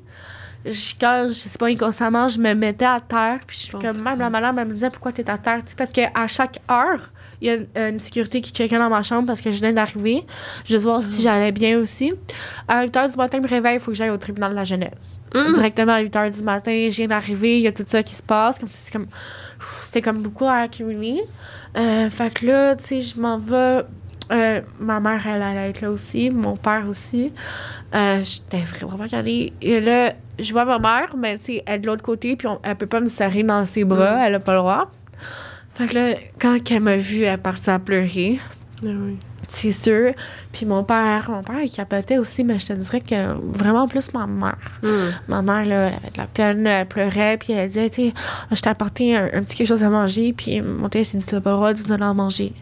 je, quand, je sais pas, inconsciemment, je me mettais à terre. Puis je, comme même la madame, elle me disait pourquoi t'es à terre. Tu sais, parce qu'à chaque heure, il y a une, une sécurité qui checkait dans ma chambre parce que je venais d'arriver. Juste voir Ah. si j'allais bien aussi. À 8 h du matin, je me réveille, il faut que j'aille au tribunal de la jeunesse. Hum. Directement à 8 h du matin, je viens d'arriver, il y a tout ça qui se passe. Comme c'est comme. C'était comme beaucoup à accumuler. Euh, fait que là, tu sais, je m'en vais. Euh, ma mère, elle allait être là aussi, mon père aussi. Euh, J'étais vraiment calée. Et là, je vois ma mère, mais tu sais, elle est de l'autre côté, puis on- elle peut pas me serrer dans ses bras, Mm. elle a pas le droit. Fait que là, quand elle m'a vue, elle est partie à pleurer, Ah c'est sûr. Puis mon père, mon père, il capotait aussi, mais je te dirais que vraiment plus ma mère. Hum. Ma mère, là, elle avait de la peine, elle pleurait, puis elle disait, tu sais, je t'ai apporté un, un petit quelque chose à manger, puis mon père s'est dit, t'as pas le droit de donner à manger.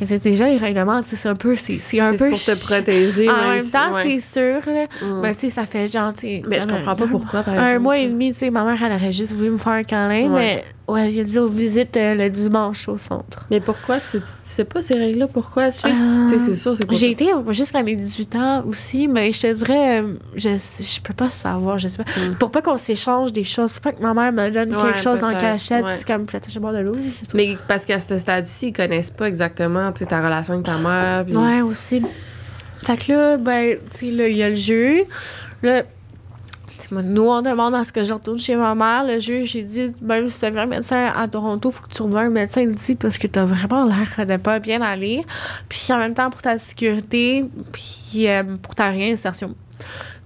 Mais c'est déjà les règlements, c'est un peu, c'est un peu... pour te protéger. En même temps, ouais. c'est sûr, là. Mais tu sais, ça fait genre, tu Mais je comme comprends pas un- pourquoi, par Un exemple, mois ça. et demi, tu sais, ma mère, elle aurait juste voulu me faire un câlin, Ouais. mais ouais, elle a dit aux visites euh, le dimanche au centre. Mais pourquoi? Tu, tu, sais pas ces règles-là? Pourquoi? Tu sais, Euh, sais, c'est sûr, c'est J'ai été jusqu'à mes 18 ans aussi, mais je te dirais, euh, je, je peux pas savoir, je sais pas. Mm. Pour pas qu'on s'échange des choses, pour pas que ma mère me donne Ouais, quelque chose en cachette, ouais. c'est comme, peut-être je boire de l'eau. je. Mais parce qu'à ce stade-ci, ils connaissent pas exactement ta relation avec ta mère. Ouais, aussi. Fait que là, ben, tu sais, là, il y a le jeu. Là, tu nous, on demande à ce que je retourne chez ma mère. Le juge, j'ai dit, ben, si tu veux un médecin à Toronto, faut que tu revoies un médecin ici parce que t'as vraiment l'air de pas bien aller. Puis en même temps, pour ta sécurité, puis euh, pour ta réinsertion,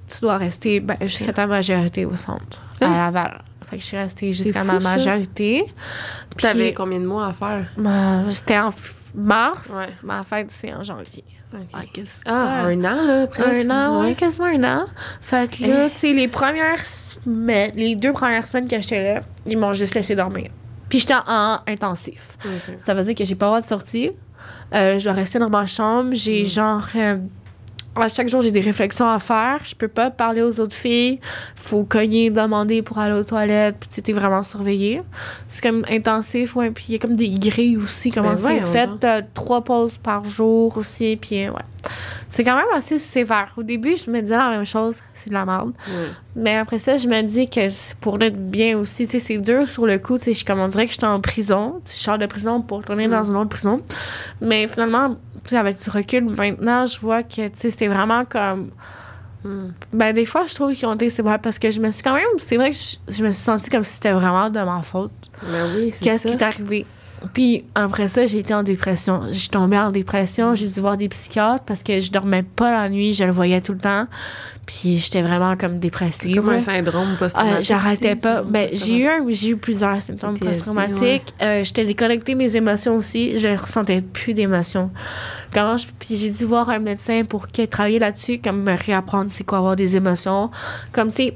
tu dois rester ben, jusqu'à ta majorité au centre, à Hein? Laval. Fait que je suis restée jusqu'à ma majorité. Puis T'avais combien de mois à faire? ben, C'était en mars. Ouais. Ma fête, c'est en janvier. Ah, qu'est-ce Ah, ouais. un an, là, presque. Un an, ouais, quasiment un an. Fait que là, Eh. tu sais, les premières semaines, les deux premières semaines que j'étais là, ils m'ont juste laissé dormir. Puis j'étais en intensif. Ça veut dire que j'ai pas le droit de sortir. Euh, je dois rester dans ma chambre. J'ai genre. euh, à chaque jour, j'ai des réflexions à faire. Je peux pas parler aux autres filles. Faut cogner, demander pour aller aux toilettes. Puis tu sais, t'es vraiment surveillé. C'est comme intensif, ouais. Puis il y a comme des grilles aussi. Comment Ben c'est voyons fait. trois pauses par jour aussi. Puis euh, ouais. C'est quand même assez sévère. Au début, je me disais la même chose. C'est de la merde. Ouais. Mais après ça, je me dis que c'est pour notre bien aussi. Tu sais, c'est dur sur le coup. Tu sais, je comme on dirait que j'étais en prison. Je sors de prison pour retourner Mm. dans une autre prison. Mais finalement, avec du recul, maintenant, je vois que, tu sais, c'était vraiment comme... Hmm. Ben, des fois, je trouve qu'ils ont été sévères parce que je me suis quand même... C'est vrai que je, je me suis sentie comme si c'était vraiment de ma faute. Ben oui, c'est Qu'est-ce qui est arrivé? Puis après ça, j'ai été en dépression. Je suis tombée en dépression. J'ai dû voir des psychiatres parce que je dormais pas la nuit. Je le voyais tout le temps. Puis j'étais vraiment comme dépressive. Comme un syndrome Ah, post-traumatique. J'arrêtais pas. Ben, j'ai eu, un- j'ai eu plusieurs symptômes post-traumatiques. Euh, J'étais déconnectée mes émotions aussi. Je ressentais plus d'émotions. Comment je- Puis j'ai dû voir un médecin pour qu'il travaille là-dessus, comme me réapprendre c'est quoi avoir des émotions. Comme, tu sais.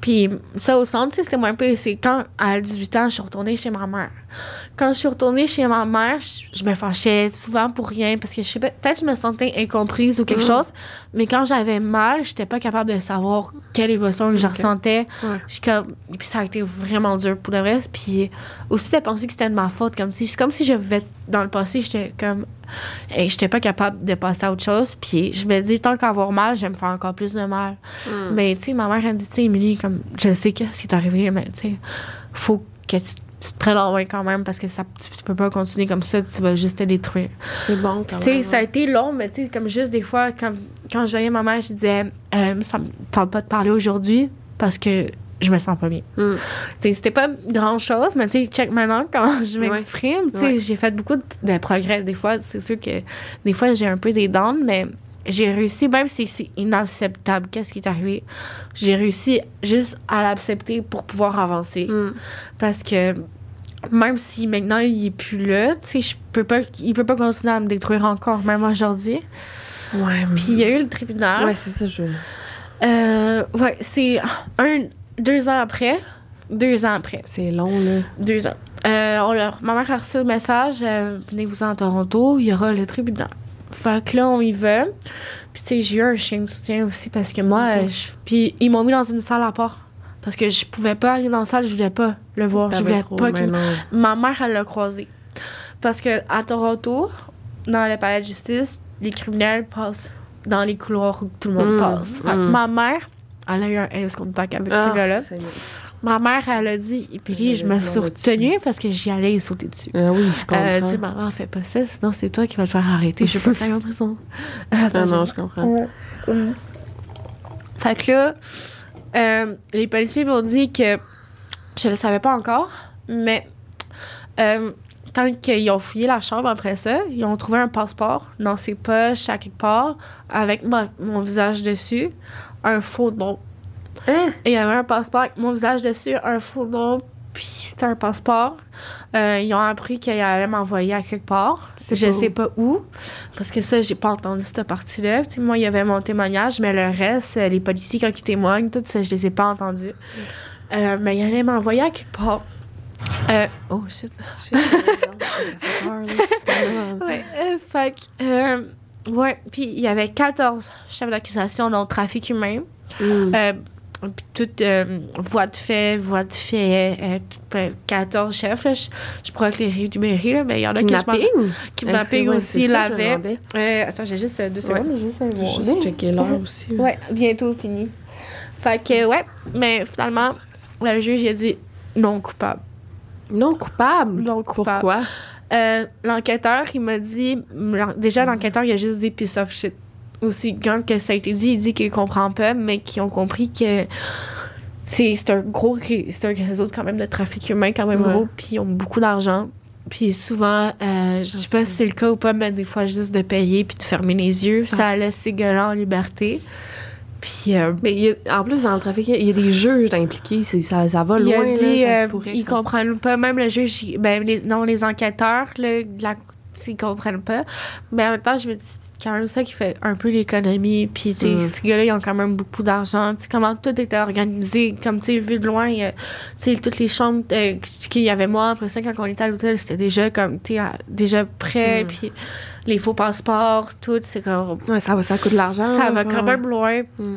Puis ça au centre, c'était moins un peu. C'est quand, à 18 ans, je suis retournée chez ma mère. Quand je suis retournée chez ma mère, je, je me fâchais souvent pour rien parce que je sais pas, peut-être je me sentais incomprise ou quelque Mhm. chose, mais quand j'avais mal, j'étais pas capable de savoir quelle émotion que je ressentais. Ouais. Je comme, et puis ça a été vraiment dur pour le reste. Puis aussi de penser que c'était de ma faute, comme si, c'est comme si je vivais dans le passé, j'étais comme, et j'étais pas capable de passer à autre chose. Puis je me dis, tant qu'avoir mal, je vais me faire encore plus de mal. Hmm. Mais tu sais, ma mère, elle me dit, tu sais, Émilie, comme, je sais que ce qui est arrivé, mais tu sais, faut que tu, tu te prennes en main quand même parce que ça, tu, tu peux pas continuer comme ça, tu vas juste te détruire. C'est bon, quand Tu sais, même. ça a été long, mais tu sais, comme juste des fois, comme, quand je voyais ma mère, je disais, euh, ça me tente pas de parler aujourd'hui parce que je me sens pas bien. Sais, c'était pas grand chose, mais tu sais, check maintenant quand je m'exprime, Ouais. j'ai fait beaucoup de, de progrès. Des fois, c'est sûr que des fois, j'ai un peu des dents, mais j'ai réussi, même si c'est inacceptable, qu'est-ce qui est arrivé, j'ai réussi juste à l'accepter pour pouvoir avancer. Mm. Parce que même si maintenant il est plus là, tu sais, je peux pas, il peut pas continuer à me détruire encore, même aujourd'hui. Ouais, Puis il y a eu le tribunal. Ouais, c'est ça, je. Euh, ouais, c'est un, deux ans après. Deux ans après. C'est long, là. Deux ans. Euh, on leur, ma mère a reçu le message euh, venez-vous en Toronto, il y aura le tribunal. Fait que là, on y va. Puis, tu sais, j'ai eu un chien de soutien aussi parce que moi, je- puis ils m'ont mis dans une salle à part. Parce que je pouvais pas aller dans la salle, je voulais pas le voir. Je voulais trop, pas qu'il. Ma mère, elle l'a croisé. Parce que à Toronto, dans le palais de justice, les criminels passent dans les couloirs où tout le monde Mm, passe. Mm. ma mère, elle a eu un ace contact avec Ah, ce gars-là. Ma mère, elle a dit, et puis je me suis retenue parce que j'y allais sauter dessus. Ah oui, je comprends. Euh, tu sais, maman, fais pas ça, sinon c'est toi qui vas te faire arrêter. Je peux pas aller en prison. Attends, ah non, je comprends. Ouais. Fait que là, euh, les policiers m'ont dit que je le savais pas encore, mais euh, quand qu'ils ont fouillé la chambre après ça, ils ont trouvé un passeport dans ses poches à quelque part avec ma- mon visage dessus, un faux nom. Hein? Et il y avait un passeport avec mon visage dessus, un faux nom, puis c'était un passeport. Euh, ils ont appris qu'ils allaient m'envoyer à quelque part. Je pas sais pas où, parce que ça, j'ai pas entendu cette partie-là. Moi, il y avait mon témoignage, mais le reste, euh, les policiers, quand ils témoignent, tout ça, je les ai pas entendus. Euh, mais ils allaient m'envoyer à quelque part. Euh, oh shit. Shit, Ouais, euh, euh, ouais, puis il y avait 14 chefs d'accusation, dont trafic humain. Mm. Euh, puis toute euh, voie de fait, voie de fait, euh, tout- ben, 14 chefs. Là, je, je pourrais les rémunérer, là, mais il y en a qui je Kidnapping? Aussi, ouais, l'avait. Euh, attends, j'ai juste euh, deux Ouais. secondes. j'ai juste un J'ai voir. juste checké l'heure aussi. Ouais, bientôt fini. Fait que, ouais, mais finalement, le juge, il a dit non coupable. Non coupable? Non coupable. Pourquoi? Euh, l'enquêteur, il m'a dit. Déjà, l'enquêteur, il a juste dit piece of shit. Aussi, quand que ça a été dit, il dit qu'il comprend pas, mais qu'ils ont compris que c'est un gros c'est un réseau quand même de trafic humain, quand même Ouais. gros, puis ils ont beaucoup d'argent. Puis souvent, euh, je sais pas si c'est le cas ou pas, mais des fois, juste de payer puis de fermer les yeux, Ça- ça laisse ces gars-là en liberté. Puis euh, Mais il y a- en plus, dans le trafic, il y a des juges impliqués. Ça, ça va il loin. là, dit, ça euh, pourrait ils comprennent pas, même le juge, il- ben, les, non, les enquêteurs, là, la, ils comprennent pas. Mais en même temps, je me dis, c'est quand même ça qui fait un peu l'économie. Puis, tu sais, Mm. ces gars-là, ils ont quand même beaucoup d'argent. Tu sais, comment tout était organisé. Comme, tu sais, vu de loin, il tu sais, toutes les chambres euh, qu'il y avait moi, après ça, quand on était à l'hôtel, c'était déjà comme, tu sais, déjà prêt. Mm. Puis, les faux passeports, tout, c'est comme, Ouais, ça, va- ça coûte de l'argent. ça va quand même loin. Mm.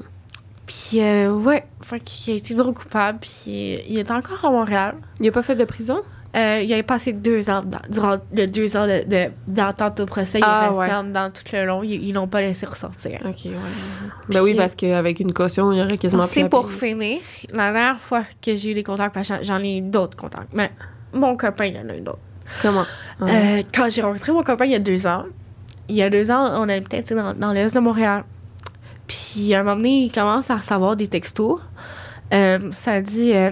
Puis, euh, ouais, fait qu'il a été drôle coupable. Puis, il est encore à Montréal. Il a pas fait de prison? Euh, il avait passé deux ans dans- durant le deux ans de, de- d'entente au procès. Il Ah, est resté ouais. en dedans tout le long. Ils, l'ont pas laissé ressortir. Ok, ouais. Ben oui, parce qu'avec une caution, il y aurait quasiment plus C'est pour finir. La dernière fois que j'ai eu des contacts, j'en ai eu d'autres contacts, mais mon copain, il y en a eu d'autres. Comment? Ouais. Euh, quand j'ai rencontré mon copain il y a deux ans, il y a deux ans, on habitait dans, dans l'est de Montréal. Puis à un moment donné, il commence à recevoir des textos. Euh, ça dit euh,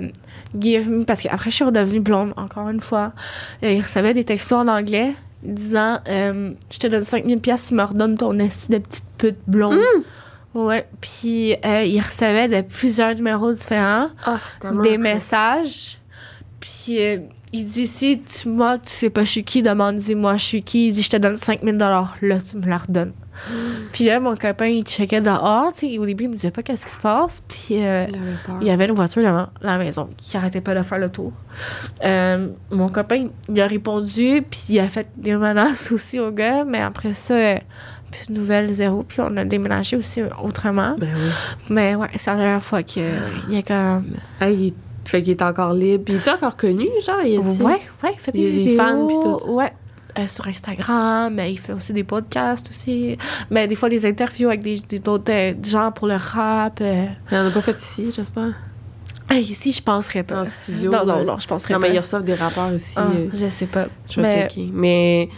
Give me. Parce qu'après, je suis redevenue blonde, encore une fois. Il recevait des textos en anglais disant Je te donne 5000 pièces, tu me redonnes ton esti de petite pute blonde. Ouais. Puis il recevait de plusieurs numéros différents Ah, des messages. Puis il dit si tu moi tu sais pas je suis qui, demande-y moi je suis qui. Il dit je te donne 5000 dollars là tu me la redonnes. Puis là mon copain il checkait dehors, tu sais au début il me disait pas qu'est-ce qui se passe. Puis euh, Il y avait une voiture devant la maison qui arrêtait pas de faire le tour. Euh, mon copain, il a répondu, puis il a fait des menaces aussi au gars, mais après ça, euh, plus de nouvelles, zéro, puis on a déménagé aussi euh, autrement. Ben oui. Mais ouais, c'est la dernière fois qu'il y a comme... Hey. Fait qu'il est encore libre. Puis il est encore connu, genre? Il Ouais, ouais, il fait il y des a des vidéos. fans, puis tout. Ouais. Euh, sur Instagram, mais il fait aussi des podcasts aussi. Mais des fois des interviews avec des, des- d'autres euh, gens pour le rap. euh. Il en a pas fait ici, j'espère. Ah, ici, je penserais pas. En studio. non, non, non, je penserais Non, pas. mais ils reçoivent des rappeurs ici. Ah, euh, je sais pas. Je vais Mais- checker. Mais.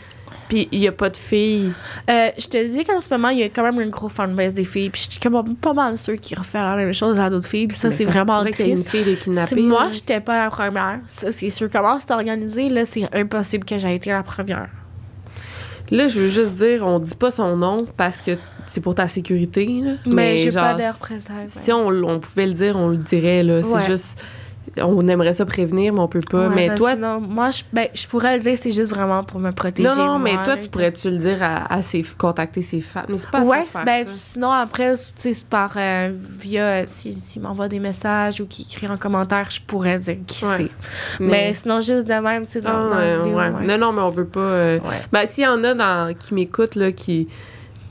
Puis il y a pas de filles. Euh, je te dis qu'en ce moment, il y a quand même une grosse fanbase des filles. Puis je suis comme pas mal sûre qu'ils refont la même chose à d'autres filles. Puis ça, c'est vraiment y une triste. fille de Si kidnappée. moi, j'étais pas la première, ça, c'est sûr. Comment c'est organisé, là, c'est impossible que j'aie été la première. Là, je veux juste dire, on dit pas son nom parce que c'est pour ta sécurité, là. Mais, j'ai pas de représailles. Si on, on pouvait le dire, on le dirait, là. C'est Ouais. juste. On aimerait ça prévenir, mais on peut pas. Ouais, mais ben, toi, sinon, moi, je, ben, je pourrais le dire, c'est juste vraiment pour me protéger. non, non, mais toi, tu pourrais-tu le dire à, à ses, contacter ses fans? Mais c'est pas Ouais, faire ben, ça. sinon après, c'est par euh, via, s'il si, m'envoie des messages ou qu'il écrit en commentaire, je pourrais dire qui Ouais. c'est. Mais, sinon, juste de même, tu sais, dans, Ah, dans la vidéo. Non, non, mais on veut pas. euh. Ben, s'il y en a dans, qui m'écoutent, là, qui,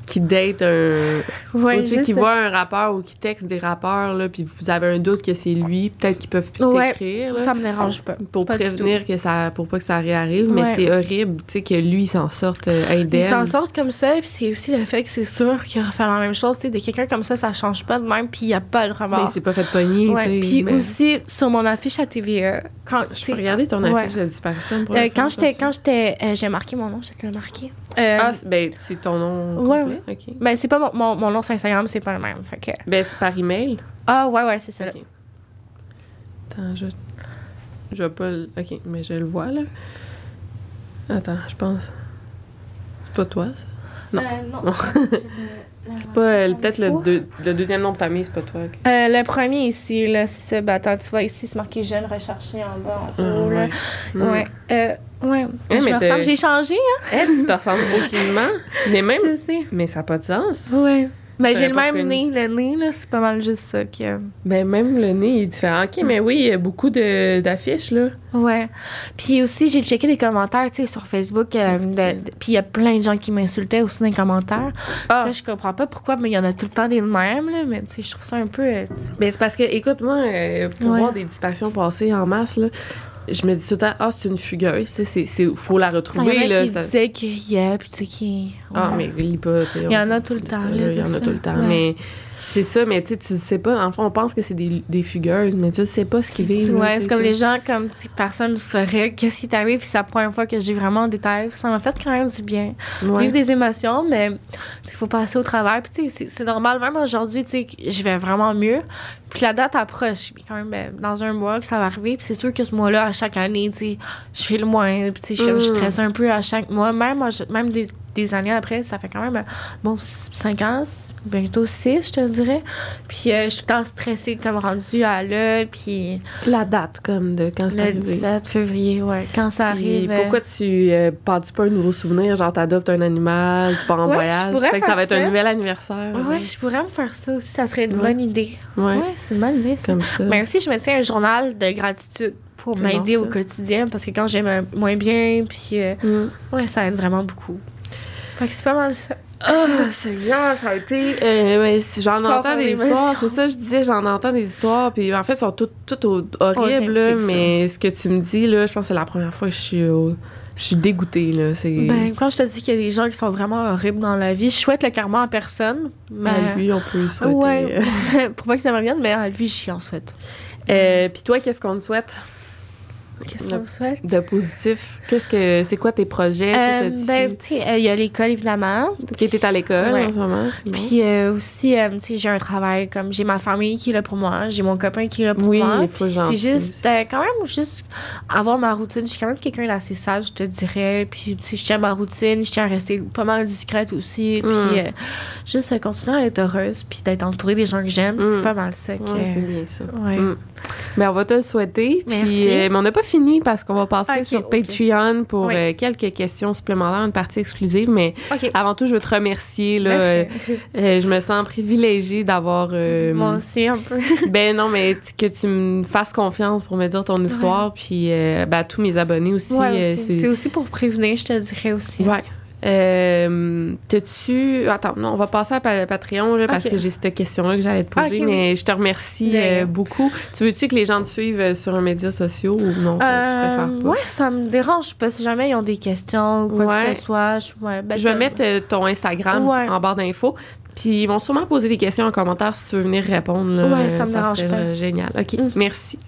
qui date un. Ouais, ou tu sais, qui voient un rappeur ou qui texte des rappeurs, là, puis vous avez un doute que c'est lui, peut-être qu'ils peuvent Ouais, t'écrire, là, Ça me dérange pas. pour pas prévenir que ça, pour pas que ça réarrive. Mais c'est horrible, tu sais, que lui, il s'en sorte euh, indemne. s'en sortent comme ça, puis c'est aussi le fait que c'est sûr qu'il va faire la même chose. Tu sais, de quelqu'un comme ça, ça change pas de même, puis il n'y a pas de Mais remords. il s'est pas fait pogner, tu sais. puis mais- aussi, sur mon affiche à TVA, quand, Je peux regarder ton affiche de disparition pour euh, quand j'étais, quand ça. j'étais, euh, j'ai marqué mon nom, je te l'ai marqué. Euh, Ah, c'est- ben, c'est ton nom Ouais, complet? OK. ben, c'est pas mon, mon, mon nom sur Instagram, c'est pas le même. Fait que... Ben, c'est par email. Ah, ouais, ouais, c'est ça. là. Ok. Attends, je. Je vais pas le. Ok, mais je le vois, là. Attends, je pense. C'est pas toi, ça? Non. Euh, non. C'est pas. euh, Peut-être le, deux- le deuxième nom de famille, c'est pas toi. Euh, le premier ici, là, c'est ça. Ben, attends, tu vois ici, c'est marqué jeune recherché en bas, en Ah, haut, là. ouais. Mm. Ouais. Euh, ouais. Eh, je me ressemble, j'ai changé, hein. Eh, tu te ressembles aucunement. Mais même. Je sais. Mais ça n'a pas de sens. Ouais. Ben, j'ai le même nez. Le nez, là, c'est pas mal juste ça que. Ben, même le nez est différent. Ok, mais oui, il y a beaucoup de- d'affiches, là. Ouais. Puis aussi, j'ai checké des commentaires, tu sais, sur Facebook. euh, de- Effectivement. de- puis il y a plein de gens qui m'insultaient aussi dans les commentaires. Ah. Ça, je comprends pas pourquoi, mais il y en a tout le temps des mêmes, là. Mais tu sais, je trouve ça un peu. euh. Ben, c'est parce que, écoute, moi, euh, pour Ouais. voir des disparitions passer en masse, là, je me dis tout le temps, ah, c'est une fugueuse, tu sais, c'est- faut la Ah, Il y retrouver, en a là. qui ça- disaient qu'ils riaient, puis tu sais, qui. Ah, ouais. mais lis pas, tu sais, Il y en a tout le temps, Il y en a tout le temps, mais c'est ça, mais tu sais, tu sais pas, en fait, on pense que c'est des, des fugueuses, mais tu sais pas ce qu'ils vivent. Ouais, c'est comme les gens, comme personne ne saurait qu'est-ce qui t'arrive, puis c'est la première fois que j'ai vraiment en détail. Ça m'a fait quand même du bien. Ouais. Vivre des émotions, mais il faut passer au travers. Puis tu sais, c'est- normal, même aujourd'hui, tu sais, je vais vraiment mieux. Puis la date approche, puis quand même ben, dans un mois que ça va arriver. Puis c'est sûr que ce mois-là, à chaque année, tu sais, je fais le moins. Puis tu sais, je, je Mm. stresse un peu à chaque mois. Même, même des, des années après, ça fait quand même, bon, 5 ans, bientôt 6, je te dirais. Puis euh, je suis tout le temps stressée comme rendue à là. Puis La date, comme, de quand c'est le arrivé. 17 février, ouais, quand ça Puis arrive. euh, pourquoi tu euh, pars-tu pas un nouveau souvenir, genre t'adoptes un animal, tu pars en Ouais, je voyage, fait que ça va être ça. un nouvel anniversaire. Ouais, je pourrais me faire ça aussi, ça serait une Ouais. bonne idée. Ouais, c'est une bonne idée, ça. comme ça. Mais aussi, je me tiens un journal de gratitude pour m'aider bon, au quotidien parce que quand j'aime moins bien, puis euh, Mm. ouais, ça aide vraiment beaucoup. Fait que c'est pas mal ça. Ah, Seigneur, ça a été. euh, mais j'en entends en des histoires, c'est ça, je disais, j'en entends des histoires, puis en fait, elles sont toutes, horribles, là, c'est mais ce que tu me dis, là, je pense que c'est la première fois que je suis, au- je suis dégoûtée, là. C'est. Ben, quand je te dis qu'il y a des gens qui sont vraiment horribles dans la vie, je souhaite le karma à personne. Mais... à lui, on peut souhaiter. Ouais, pour pas que ça me revienne, mais à lui, j'y en souhaite. Euh, puis toi, qu'est-ce qu'on te souhaite? Qu'est-ce qu'on souhaite? de positif? Qu'est-ce que. C'est quoi tes projets? Euh, Tu ben, tu sais, euh, il y a l'école, évidemment. Qui était à l'école Ouais. en ce moment? Puis euh, aussi, euh, tu sais, j'ai un travail comme j'ai ma famille qui est là pour moi, j'ai mon copain qui est là pour Oui, moi. c'est juste, euh, quand même, juste avoir ma routine. Je suis quand même quelqu'un d'assez sage, je te dirais. Puis, tu sais, je tiens à ma routine, je tiens à rester pas mal discrète aussi. Mm. Puis, euh, juste euh, continuer à être heureuse, puis d'être entourée des gens que j'aime, Mm. c'est pas mal ça. Ouais, c'est bien ça. Ouais. Mm. Ben, on va te le souhaiter. Merci. Puis, euh, mais on n'a pas fini parce qu'on va passer sur. Patreon pour Oui. euh, quelques questions supplémentaires, une partie exclusive. Mais avant tout, je veux te remercier. Là, euh, je me sens privilégiée d'avoir. Moi aussi, un peu. ben non, mais que tu me fasses confiance pour me dire ton histoire. Puis, ben, tous mes abonnés aussi. Ouais, aussi. c'est aussi pour prévenir, je te dirais aussi. Ouais. Euh, T'as-tu. Attends, non, on va passer à Pa- Patreon là, parce que j'ai cette question-là que j'allais te poser, Ok, oui. mais je te remercie De rien. euh, beaucoup. Tu veux-tu que les gens te suivent euh, sur un média social ou non? tu préfères Euh, pas? ouais, ça me dérange pas. Si jamais ils ont des questions ou quoi Ouais. que ce soit, je, ouais, ben, je vais mettre euh, ton Instagram Ouais. en barre d'infos. Puis ils vont sûrement poser des questions en commentaire si tu veux venir répondre. là. Ouais, Euh, ça me dérange serait pas. euh, génial. OK, Mm. merci.